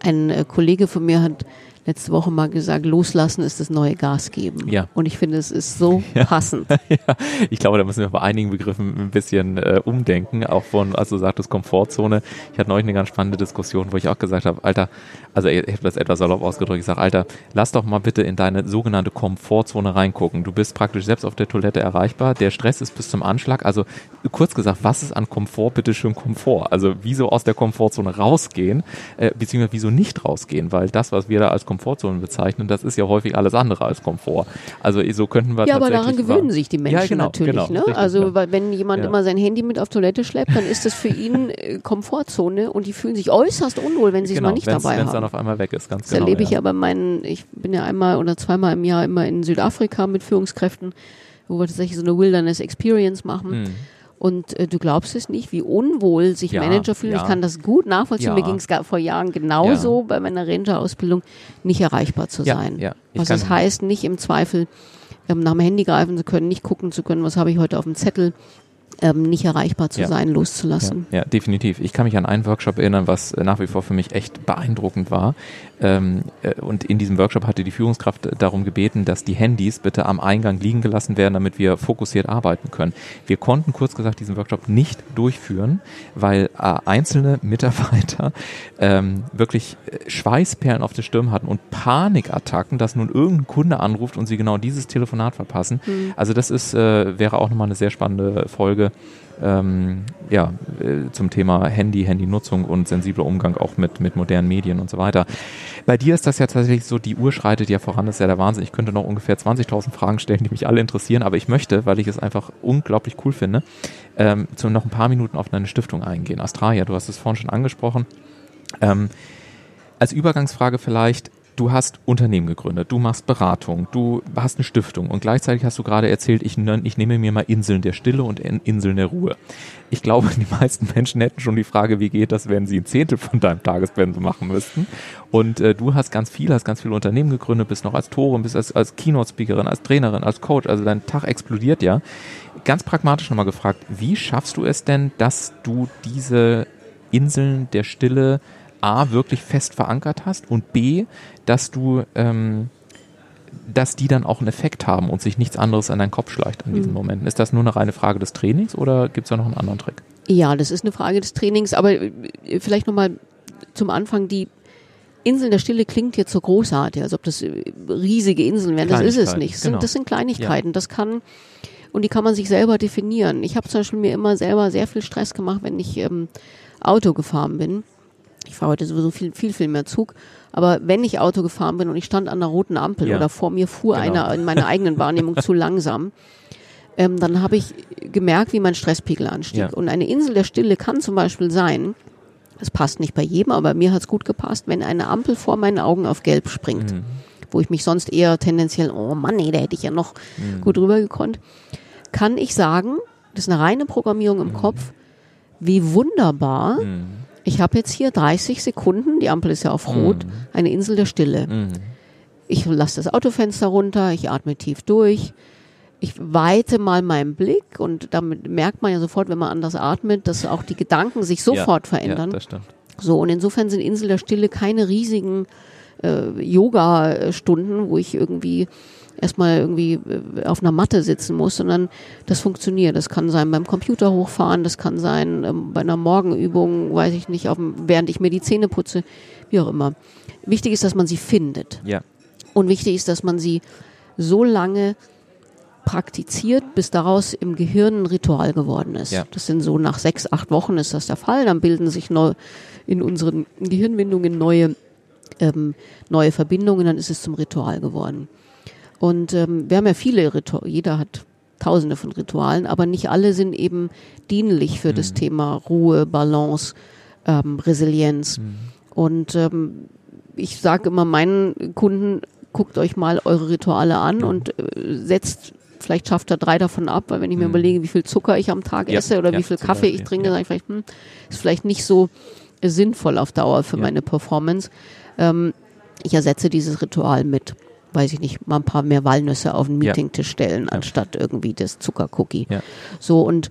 Ein äh, Kollege von mir hat letzte Woche mal gesagt, loslassen ist das neue Gas geben. Ja. Und ich finde, es ist so ja. passend. ja. Ich glaube, da müssen wir bei einigen Begriffen ein bisschen äh, umdenken, auch von, als du sagtest, Komfortzone. Ich hatte neulich eine ganz spannende Diskussion, wo ich auch gesagt habe, Alter, also ich habe das etwas salopp ausgedrückt, ich sage, Alter, lass doch mal bitte in deine sogenannte Komfortzone reingucken. Du bist praktisch selbst auf der Toilette erreichbar, der Stress ist bis zum Anschlag. Also kurz gesagt, was ist an Komfort bitte schön Komfort? Also wieso aus der Komfortzone rausgehen, äh, beziehungsweise wieso nicht rausgehen? Weil das, was wir da als Komfort Komfortzonen bezeichnen, das ist ja häufig alles andere als Komfort. Also so könnten wir Ja, aber daran gewöhnen sich die Menschen ja, genau, natürlich. Genau, ne? Richtig, also weil wenn jemand immer sein Handy mit auf Toilette schleppt, dann ist das für ihn äh, Komfortzone und die fühlen sich äußerst unwohl, wenn sie es genau, mal nicht dabei haben. Wenn es dann auf einmal weg ist, ganz das genau. Das erlebe ich ja bei meinen, ich bin ja einmal oder zweimal im Jahr immer in Südafrika mit Führungskräften, wo wir tatsächlich so eine Wilderness Experience machen. Hm. Und äh, du glaubst es nicht, wie unwohl sich ja, Manager fühlen. Ja. Ich kann das gut nachvollziehen. Ja. Mir ging es vor Jahren genauso bei meiner Ranger-Ausbildung, nicht erreichbar zu sein. Was das heißt, nicht im Zweifel ähm, nach dem Handy greifen zu können, nicht gucken zu können, was habe ich heute auf dem Zettel, ähm, nicht erreichbar zu Ja. sein, loszulassen. Ja, ja, definitiv. Ich kann mich an einen Workshop erinnern, was äh, nach wie vor für mich echt beeindruckend war. Ähm, äh, und in diesem Workshop hatte die Führungskraft darum gebeten, dass die Handys bitte am Eingang liegen gelassen werden, damit wir fokussiert arbeiten können. Wir konnten kurz gesagt diesen Workshop nicht durchführen, weil äh, einzelne Mitarbeiter ähm, wirklich Schweißperlen auf der Stirn hatten und Panikattacken, dass nun irgendein Kunde anruft und sie genau dieses Telefonat verpassen. Also das ist äh, wäre auch nochmal eine sehr spannende Folge ähm, ja, äh, zum Thema Handy, Handynutzung und sensibler Umgang auch mit, mit modernen Medien und so weiter. Bei dir ist das ja tatsächlich so, die Uhr schreitet ja voran, das ist ja der Wahnsinn. Ich könnte noch ungefähr 20.000 Fragen stellen, die mich alle interessieren, aber ich möchte, weil ich es einfach unglaublich cool finde, ähm, zu noch ein paar Minuten auf deine Stiftung eingehen. Astralia, du hast es vorhin schon angesprochen. Ähm, als Übergangsfrage vielleicht, du hast Unternehmen gegründet, du machst Beratung, du hast eine Stiftung und gleichzeitig hast du gerade erzählt, ich, ich nehme mir mal Inseln der Stille und In- Inseln der Ruhe. Ich glaube, die meisten Menschen hätten schon die Frage, wie geht das, wenn sie ein Zehntel von deinem Tagespensum machen müssten. Und äh, du hast ganz viel, hast ganz viele Unternehmen gegründet, bist noch als Torin, bist als, als Keynote-Speakerin, als Trainerin, als Coach, also dein Tag explodiert ja. Ganz pragmatisch nochmal gefragt, wie schaffst du es denn, dass du diese Inseln der Stille A wirklich fest verankert hast und B, dass du ähm, dass die dann auch einen Effekt haben und sich nichts anderes an deinen Kopf schleicht in diesen Momenten. Ist das nur eine reine Frage des Trainings oder gibt es da noch einen anderen Trick? Ja, das ist eine Frage des Trainings, aber äh, vielleicht nochmal zum Anfang, die Inseln der Stille klingt jetzt so großartig, als ob das äh, riesige Inseln wären. Das ist es nicht. Das sind, genau. das sind Kleinigkeiten. Das kann, und die kann man sich selber definieren. Ich habe zum Beispiel mir immer selber sehr viel Stress gemacht, wenn ich ähm, Auto gefahren bin. Ich fahre heute sowieso viel, viel, viel mehr Zug. Aber wenn ich Auto gefahren bin und ich stand an der roten Ampel Ja. oder vor mir fuhr Genau. einer in meiner eigenen Wahrnehmung zu langsam, ähm, dann habe ich gemerkt, wie mein Stresspegel anstieg. Ja. Und eine Insel der Stille kann zum Beispiel sein, das passt nicht bei jedem, aber mir hat's gut gepasst, wenn eine Ampel vor meinen Augen auf gelb springt, Mhm. wo ich mich sonst eher tendenziell, oh Mann, nee, da hätte ich ja noch Mhm. gut rüber gekonnt, kann ich sagen, das ist eine reine Programmierung im Kopf, wie wunderbar, Mhm. Ich habe jetzt hier 30 Sekunden, die Ampel ist ja auf Rot, eine Insel der Stille. Mhm. Ich lasse das Autofenster runter, ich atme tief durch, ich weite mal meinen Blick und damit merkt man ja sofort, wenn man anders atmet, dass auch die Gedanken sich sofort ja, verändern. Ja, das stimmt. So, und insofern sind Insel der Stille keine riesigen äh, Yoga-Stunden, wo ich irgendwie erstmal irgendwie äh, auf einer Matte sitzen muss, sondern das funktioniert. Das kann sein beim Computer hochfahren, das kann sein ähm, bei einer Morgenübung, weiß ich nicht, auf während ich mir die Zähne putze, wie auch immer. Wichtig ist, dass man sie findet. Ja. Und wichtig ist, dass man sie so lange praktiziert, bis daraus im Gehirn ein Ritual geworden ist. Ja. Das sind so nach sechs, acht Wochen ist das der Fall. Dann bilden sich neu in unseren Gehirnwindungen neue, ähm, neue Verbindungen, dann ist es zum Ritual geworden. Und ähm, wir haben ja viele Rituale, jeder hat tausende von Ritualen, aber nicht alle sind eben dienlich für das Thema Ruhe, Balance, ähm, Resilienz. Und ähm, ich sage immer meinen Kunden, guckt euch mal eure Rituale an und äh, setzt, vielleicht schafft er drei davon ab, weil wenn ich mir überlege, wie viel Zucker ich am Tag Ja, esse oder ja, wie viel Kaffee ich trinke, ja. sage ich vielleicht, hm, ist vielleicht nicht so äh, sinnvoll auf Dauer für meine Performance. Ähm, ich ersetze dieses Ritual mit, weiß ich nicht, mal ein paar mehr Walnüsse auf den. Meetingtisch stellen, anstatt irgendwie das Zuckercookie. So und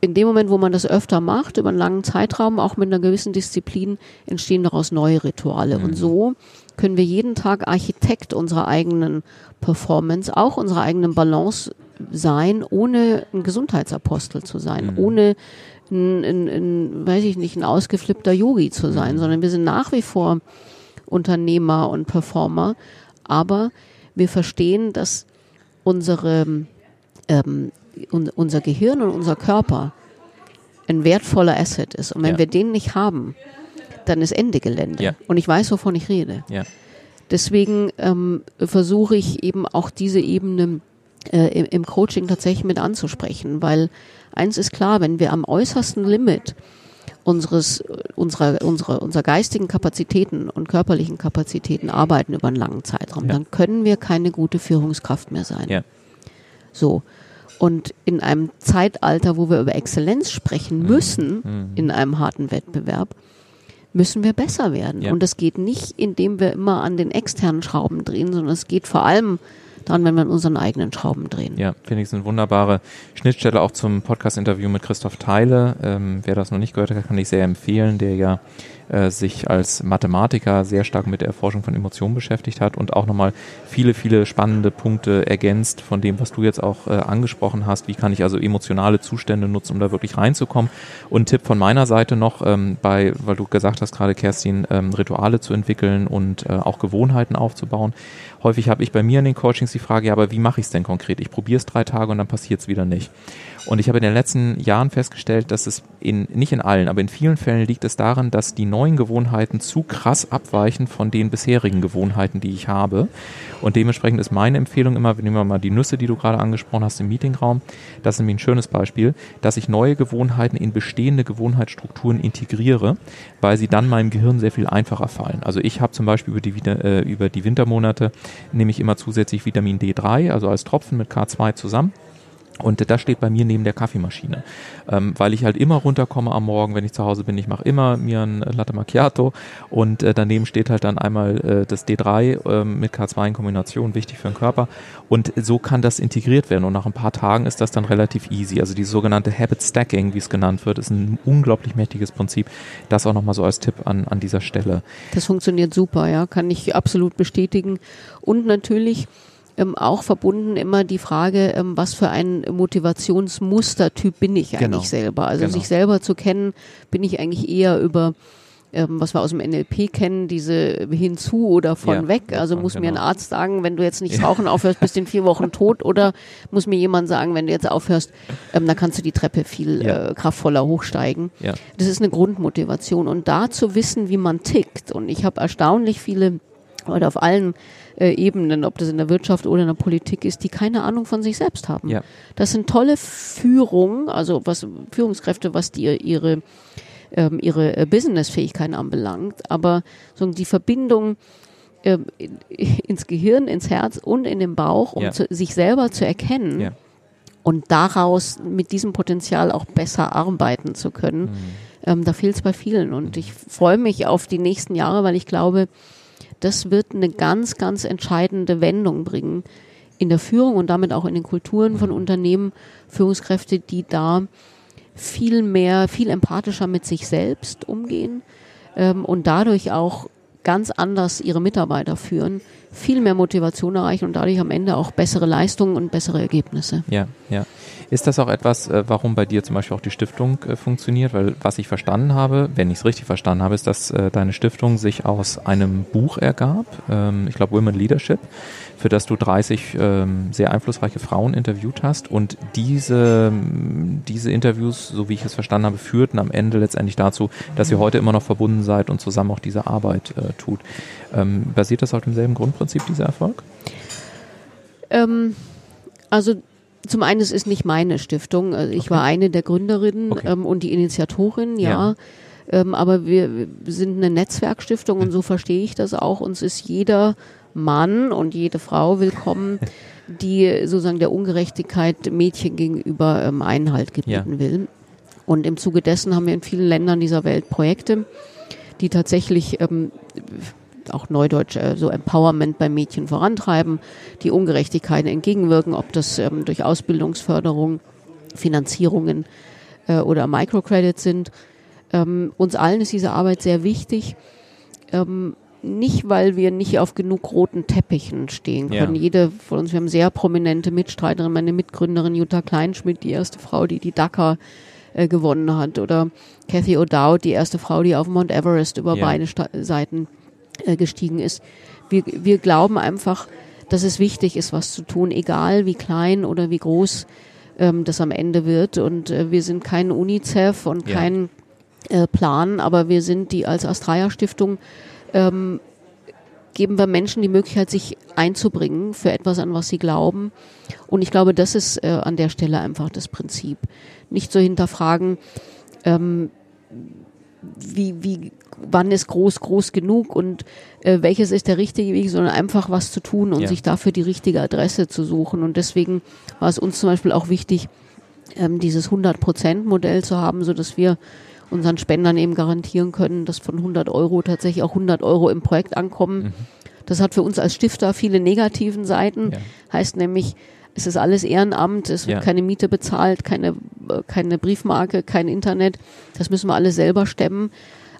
in dem Moment, wo man das öfter macht, über einen langen Zeitraum, auch mit einer gewissen Disziplin, entstehen daraus neue Rituale. Mhm. Und so können wir jeden Tag Architekt unserer eigenen Performance, auch unserer eigenen Balance sein, ohne ein Gesundheitsapostel zu sein, Mhm. ohne ein, ein, ein, weiß ich nicht, ein ausgeflippter Yogi zu sein, Mhm. sondern wir sind nach wie vor Unternehmer und Performer, aber wir verstehen, dass unsere, ähm, un, unser Gehirn und unser Körper ein wertvoller Asset ist. Und wenn Ja. wir den nicht haben, dann ist Ende Gelände. Ja. Und ich weiß, wovon ich rede. Ja. Deswegen ähm, versuche ich eben auch diese Ebene äh, im, im Coaching tatsächlich mit anzusprechen, weil eins ist klar, wenn wir am äußersten Limit unseres, unserer, unserer, unserer geistigen Kapazitäten und körperlichen Kapazitäten arbeiten über einen langen Zeitraum, Ja. dann können wir keine gute Führungskraft mehr sein. Ja. So. Und in einem Zeitalter, wo wir über Exzellenz sprechen müssen, in einem harten Wettbewerb, müssen wir besser werden. Ja. Und das geht nicht, indem wir immer an den externen Schrauben drehen, sondern es geht vor allem dran, wenn wir unseren eigenen Schrauben drehen. Ja, finde ich, eine wunderbare Schnittstelle auch zum Podcast-Interview mit Christoph Theile. Ähm, wer das noch nicht gehört hat, kann ich sehr empfehlen, der ja äh, sich als Mathematiker sehr stark mit der Erforschung von Emotionen beschäftigt hat und auch nochmal viele, viele spannende Punkte ergänzt von dem, was du jetzt auch äh, angesprochen hast. Wie kann ich also emotionale Zustände nutzen, um da wirklich reinzukommen? Und Tipp von meiner Seite noch, ähm, bei, weil du gesagt hast gerade, Kerstin, ähm, Rituale zu entwickeln und äh, auch Gewohnheiten aufzubauen. Häufig habe ich bei mir in den Coachings die Frage, ja, aber wie mache ich es denn konkret? Ich probiere es drei Tage und dann passiert es wieder nicht. Und ich habe in den letzten Jahren festgestellt, dass es in, nicht in allen, aber in vielen Fällen liegt es daran, dass die neuen Gewohnheiten zu krass abweichen von den bisherigen Gewohnheiten, die ich habe. Und dementsprechend ist meine Empfehlung immer, nehmen wir mal die Nüsse, die du gerade angesprochen hast im Meetingraum, das ist nämlich ein schönes Beispiel, dass ich neue Gewohnheiten in bestehende Gewohnheitsstrukturen integriere, weil sie dann meinem Gehirn sehr viel einfacher fallen. Also ich habe zum Beispiel über die, äh, über die Wintermonate nehme ich immer zusätzlich Vitamin D3, also als Tropfen mit K2 zusammen und das steht bei mir neben der Kaffeemaschine, ähm, weil ich halt immer runterkomme am Morgen, wenn ich zu Hause bin. Ich mache immer mir ein Latte Macchiato und äh, daneben steht halt dann einmal äh, das D3 äh, mit K2 in Kombination, wichtig für den Körper. Und so kann das integriert werden und nach ein paar Tagen ist das dann relativ easy. Also die sogenannte Habit Stacking, wie es genannt wird, ist ein unglaublich mächtiges Prinzip. Das auch nochmal so als Tipp an, an dieser Stelle. Das funktioniert super, ja, kann ich absolut bestätigen. Und natürlich ähm, auch verbunden immer die Frage, ähm, was für ein Motivationsmustertyp bin ich eigentlich genau. selber. Also genau. sich selber zu kennen, bin ich eigentlich eher über ähm, was wir aus dem NLP kennen, diese hinzu oder von ja, weg. Also muss genau. mir ein genau. Arzt sagen, wenn du jetzt nicht rauchen aufhörst, bist du in vier Wochen tot oder muss mir jemand sagen, wenn du jetzt aufhörst, ähm, dann kannst du die Treppe viel ja. äh, kraftvoller hochsteigen. Ja. Das ist eine Grundmotivation und da zu wissen, wie man tickt. Und ich habe erstaunlich viele oder auf allen äh, Ebenen, ob das in der Wirtschaft oder in der Politik ist, die keine Ahnung von sich selbst haben. Ja. Das sind tolle Führung, also was Führungskräfte, was die ihre ähm, ihre äh, Businessfähigkeiten anbelangt, aber so die Verbindung äh, ins Gehirn, ins Herz und in den Bauch, um ja. zu, sich selber zu erkennen ja. und daraus mit diesem Potenzial auch besser arbeiten zu können. Mhm. Ähm, da fehlt es bei vielen und ich freue mich auf die nächsten Jahre, weil ich glaube, das wird eine ganz, ganz entscheidende Wendung bringen in der Führung und damit auch in den Kulturen von Unternehmen, Führungskräfte, die da viel mehr, viel empathischer mit sich selbst umgehen ähm, und dadurch auch ganz anders ihre Mitarbeiter führen, viel mehr Motivation erreichen und dadurch am Ende auch bessere Leistungen und bessere Ergebnisse. Ja, ja. Ist das auch etwas, äh, warum bei dir zum Beispiel auch die Stiftung äh, funktioniert? Weil was ich verstanden habe, wenn ich es richtig verstanden habe, ist, dass äh, deine Stiftung sich aus einem Buch ergab, ähm, ich glaube Women Leadership, für das du 30 ähm, sehr einflussreiche Frauen interviewt hast. Und diese, diese Interviews, so wie ich es verstanden habe, führten am Ende letztendlich dazu, dass ihr heute immer noch verbunden seid und zusammen auch diese Arbeit äh, tut. Ähm, basiert das auf demselben Grundprinzip, dieser Erfolg? Ähm, also zum einen, es ist nicht meine Stiftung. Also ich okay. war eine der Gründerinnen okay. ähm, und die Initiatorin, ja. ja. Ähm, aber wir, wir, sind eine Netzwerkstiftung und so verstehe ich das auch. Uns ist jeder Mann und jede Frau willkommen, die sozusagen der Ungerechtigkeit Mädchen gegenüber ähm, Einhalt gebieten ja. will. Und im Zuge dessen haben wir in vielen Ländern dieser Welt Projekte, die tatsächlich ähm, auch neudeutsch äh, so Empowerment bei Mädchen vorantreiben, die Ungerechtigkeiten entgegenwirken, ob das ähm, durch Ausbildungsförderung, Finanzierungen äh, oder Microcredits sind. Ähm, uns allen ist diese Arbeit sehr wichtig. Ähm, nicht, weil wir nicht auf genug roten Teppichen stehen können. Ja. Jede von uns, wir haben sehr prominente Mitstreiterinnen, meine Mitgründerin Jutta Kleinschmidt, die erste Frau, die die Dakar äh, gewonnen hat, oder Cathy O'Dowd, die erste Frau, die auf Mount Everest über ja. beide Sta Seiten äh, gestiegen ist. Wir, wir glauben einfach, dass es wichtig ist, was zu tun, egal wie klein oder wie groß ähm, das am Ende wird. Und äh, wir sind kein UNICEF und ja. kein äh, Plan, aber wir sind die als Astraya Stiftung ähm, geben wir Menschen die Möglichkeit, sich einzubringen für etwas, an was sie glauben. Und ich glaube, das ist äh, an der Stelle einfach das Prinzip. Nicht so hinterfragen, ähm, wie, wie, wann ist groß groß genug und äh, welches ist der richtige Weg, sondern einfach was zu tun und ja. sich dafür die richtige Adresse zu suchen. Und deswegen war es uns zum Beispiel auch wichtig, ähm, dieses 100-Prozent-Modell zu haben, so dass wir unseren Spendern eben garantieren können, dass von 100 Euro tatsächlich auch 100 Euro im Projekt ankommen. Mhm. Das hat für uns als Stifter viele negativen Seiten. Ja. Heißt nämlich, es ist alles Ehrenamt, es wird ja. keine Miete bezahlt, keine, keine Briefmarke, kein Internet. Das müssen wir alle selber stemmen.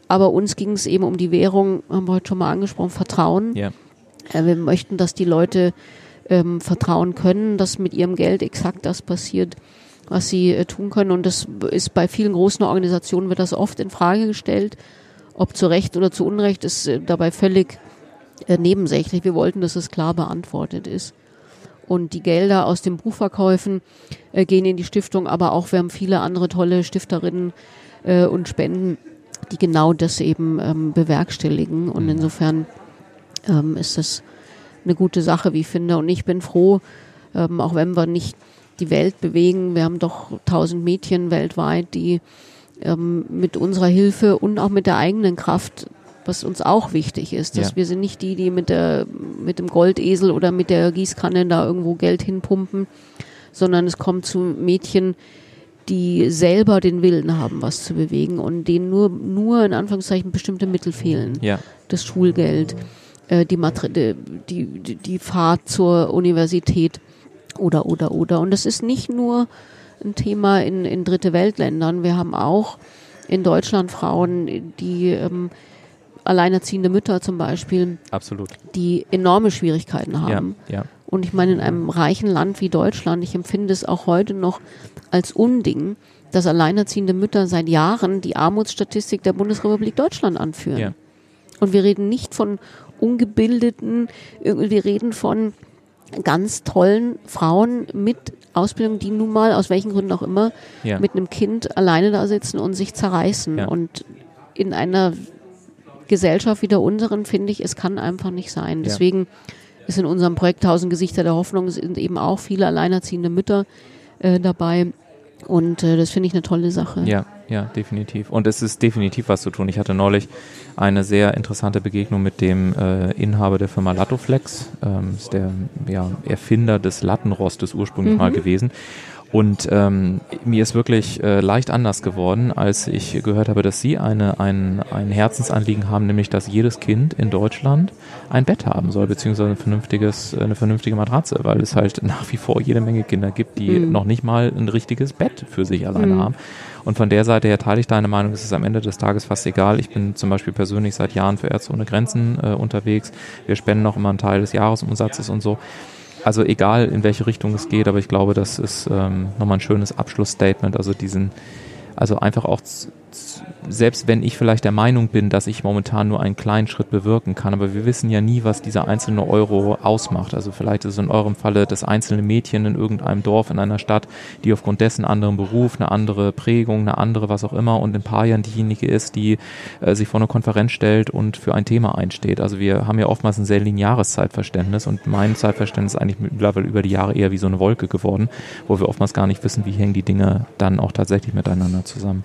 Aber uns ging es eben um die Währung, haben wir heute schon mal angesprochen, Vertrauen. Ja. Äh, wir möchten, dass die Leute ähm, vertrauen können, dass mit ihrem Geld exakt das passiert, was sie äh, tun können. Und das ist bei vielen großen Organisationen wird das oft in Frage gestellt. Ob zu Recht oder zu Unrecht ist äh, dabei völlig äh, nebensächlich. Wir wollten, dass es klar beantwortet ist. Und die Gelder aus den Buchverkäufen gehen in die Stiftung, aber auch wir haben viele andere tolle Stifterinnen und Spenden, die genau das eben ähm, bewerkstelligen. Und mhm. insofern ähm, ist das eine gute Sache, wie ich finde. Und ich bin froh, ähm, auch wenn wir nicht die Welt bewegen, wir haben doch tausend Mädchen weltweit, die ähm, mit unserer Hilfe und auch mit der eigenen Kraft, was uns auch wichtig ist, dass ja. wir sind nicht die, die mit der mit dem Goldesel oder mit der Gießkanne da irgendwo Geld hinpumpen, sondern es kommt zu Mädchen, die selber den Willen haben, was zu bewegen und denen nur nur in Anführungszeichen bestimmte Mittel fehlen. Ja. Das Schulgeld, äh, die, die, die, die Fahrt zur Universität oder, oder, oder. Und das ist nicht nur ein Thema in, in dritte Weltländern. Wir haben auch in Deutschland Frauen, die ähm, alleinerziehende Mütter zum Beispiel, Absolut. die enorme Schwierigkeiten haben. Ja, ja. Und ich meine, in einem reichen Land wie Deutschland, ich empfinde es auch heute noch als Unding, dass alleinerziehende Mütter seit Jahren die Armutsstatistik der Bundesrepublik Deutschland anführen. Ja. Und wir reden nicht von ungebildeten, wir reden von ganz tollen Frauen mit Ausbildung, die nun mal, aus welchen Gründen auch immer, ja. mit einem Kind alleine da sitzen und sich zerreißen. Ja. Und in einer Gesellschaft wie der unseren, finde ich, es kann einfach nicht sein. Deswegen ist in unserem Projekt Tausend Gesichter der Hoffnung sind eben auch viele alleinerziehende Mütter äh, dabei. Und äh, das finde ich eine tolle Sache. Ja, ja, definitiv. Und es ist definitiv was zu tun. Ich hatte neulich eine sehr interessante Begegnung mit dem äh, Inhaber der Firma Lattoflex. Ähm, ist der ja, Erfinder des Lattenrostes ursprünglich mhm. mal gewesen. Und ähm, mir ist wirklich äh, leicht anders geworden, als ich gehört habe, dass Sie eine, ein, ein Herzensanliegen haben, nämlich dass jedes Kind in Deutschland ein Bett haben soll, beziehungsweise ein vernünftiges, eine vernünftige Matratze, weil es halt nach wie vor jede Menge Kinder gibt, die mhm. noch nicht mal ein richtiges Bett für sich alleine mhm. haben. Und von der Seite her teile ich deine Meinung, es ist am Ende des Tages fast egal. Ich bin zum Beispiel persönlich seit Jahren für Ärzte ohne Grenzen äh, unterwegs. Wir spenden auch immer einen Teil des Jahresumsatzes und so also egal in welche Richtung es geht, aber ich glaube, das ist ähm, nochmal ein schönes Abschlussstatement, also diesen, also einfach auch selbst wenn ich vielleicht der Meinung bin, dass ich momentan nur einen kleinen Schritt bewirken kann, aber wir wissen ja nie, was dieser einzelne Euro ausmacht. Also vielleicht ist es in eurem Falle das einzelne Mädchen in irgendeinem Dorf, in einer Stadt, die aufgrund dessen anderen Beruf, eine andere Prägung, eine andere was auch immer und in ein paar Jahren diejenige ist, die äh, sich vor eine Konferenz stellt und für ein Thema einsteht. Also wir haben ja oftmals ein sehr lineares Zeitverständnis und mein Zeitverständnis ist eigentlich mittlerweile über die Jahre eher wie so eine Wolke geworden, wo wir oftmals gar nicht wissen, wie hängen die Dinge dann auch tatsächlich miteinander zusammen.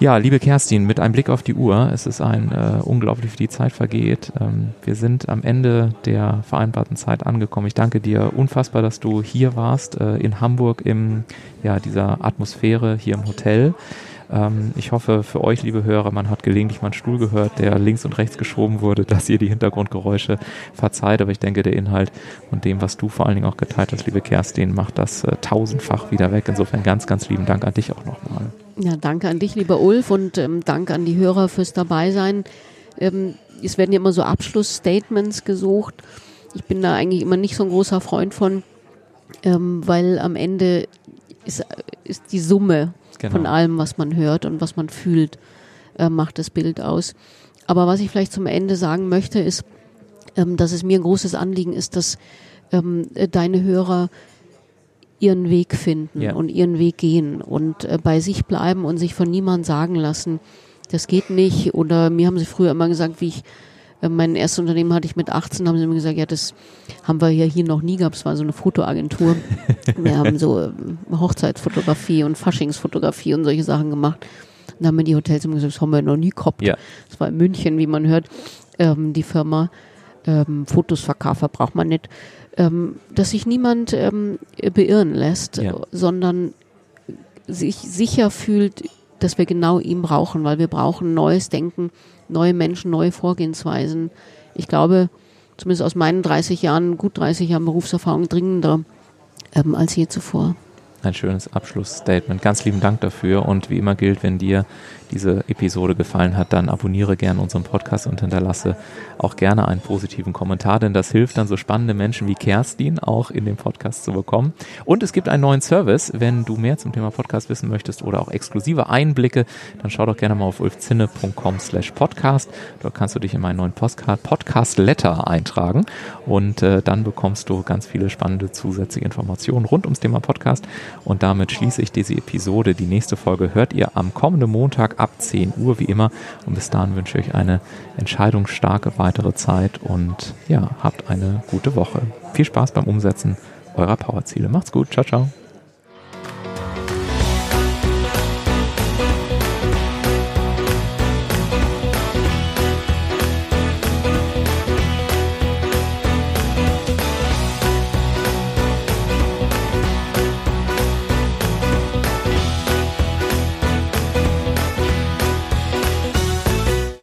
Ja, liebe Kerstin, mit einem Blick auf die Uhr, es ist ein äh, unglaublich, wie die Zeit vergeht. Ähm, wir sind am Ende der vereinbarten Zeit angekommen. Ich danke dir unfassbar, dass du hier warst, äh, in Hamburg, in ja, dieser Atmosphäre hier im Hotel. Ähm, ich hoffe für euch, liebe Hörer, man hat gelegentlich mal einen Stuhl gehört, der links und rechts geschoben wurde, dass ihr die Hintergrundgeräusche verzeiht. Aber ich denke, der Inhalt und dem, was du vor allen Dingen auch geteilt hast, liebe Kerstin, macht das äh, tausendfach wieder weg. Insofern ganz, ganz lieben Dank an dich auch nochmal. Ja, danke an dich, lieber Ulf, und ähm, danke an die Hörer fürs Dabeisein. Ähm, es werden ja immer so Abschlussstatements gesucht. Ich bin da eigentlich immer nicht so ein großer Freund von, ähm, weil am Ende ist, ist die Summe genau. von allem, was man hört und was man fühlt, äh, macht das Bild aus. Aber was ich vielleicht zum Ende sagen möchte, ist, ähm, dass es mir ein großes Anliegen ist, dass ähm, deine Hörer ihren Weg finden ja. und ihren Weg gehen und äh, bei sich bleiben und sich von niemandem sagen lassen, das geht nicht. Oder mir haben sie früher immer gesagt, wie ich äh, mein erstes Unternehmen hatte ich mit 18, haben sie mir gesagt, ja, das haben wir ja hier noch nie gehabt. Es war so eine Fotoagentur. wir haben so äh, Hochzeitsfotografie und Faschingsfotografie und solche Sachen gemacht. Und dann haben mir die Hotels immer gesagt, das haben wir noch nie gehabt. Ja. Das war in München, wie man hört, ähm, die Firma. Ähm, Fotos verkaufen braucht man nicht. Ähm, dass sich niemand ähm, beirren lässt, ja. sondern sich sicher fühlt dass wir genau ihn brauchen, weil wir brauchen neues Denken, neue Menschen, neue Vorgehensweisen. Ich glaube, zumindest aus meinen 30 Jahren, gut 30 Jahren Berufserfahrung dringender ähm, als je zuvor ein schönes Abschlussstatement. Ganz lieben Dank dafür und wie immer gilt, wenn dir diese Episode gefallen hat, dann abonniere gerne unseren Podcast und hinterlasse auch gerne einen positiven Kommentar, denn das hilft dann so spannende Menschen wie Kerstin auch in den Podcast zu bekommen. Und es gibt einen neuen Service, wenn du mehr zum Thema Podcast wissen möchtest oder auch exklusive Einblicke, dann schau doch gerne mal auf ulfzinne.com slash podcast. Dort kannst du dich in meinen neuen Postcard Podcast Letter eintragen und äh, dann bekommst du ganz viele spannende zusätzliche Informationen rund ums Thema Podcast. Und damit schließe ich diese Episode. Die nächste Folge hört ihr am kommenden Montag ab 10 Uhr wie immer. Und bis dahin wünsche ich euch eine entscheidungsstarke weitere Zeit und ja, habt eine gute Woche. Viel Spaß beim Umsetzen eurer Powerziele. Macht's gut. Ciao, ciao.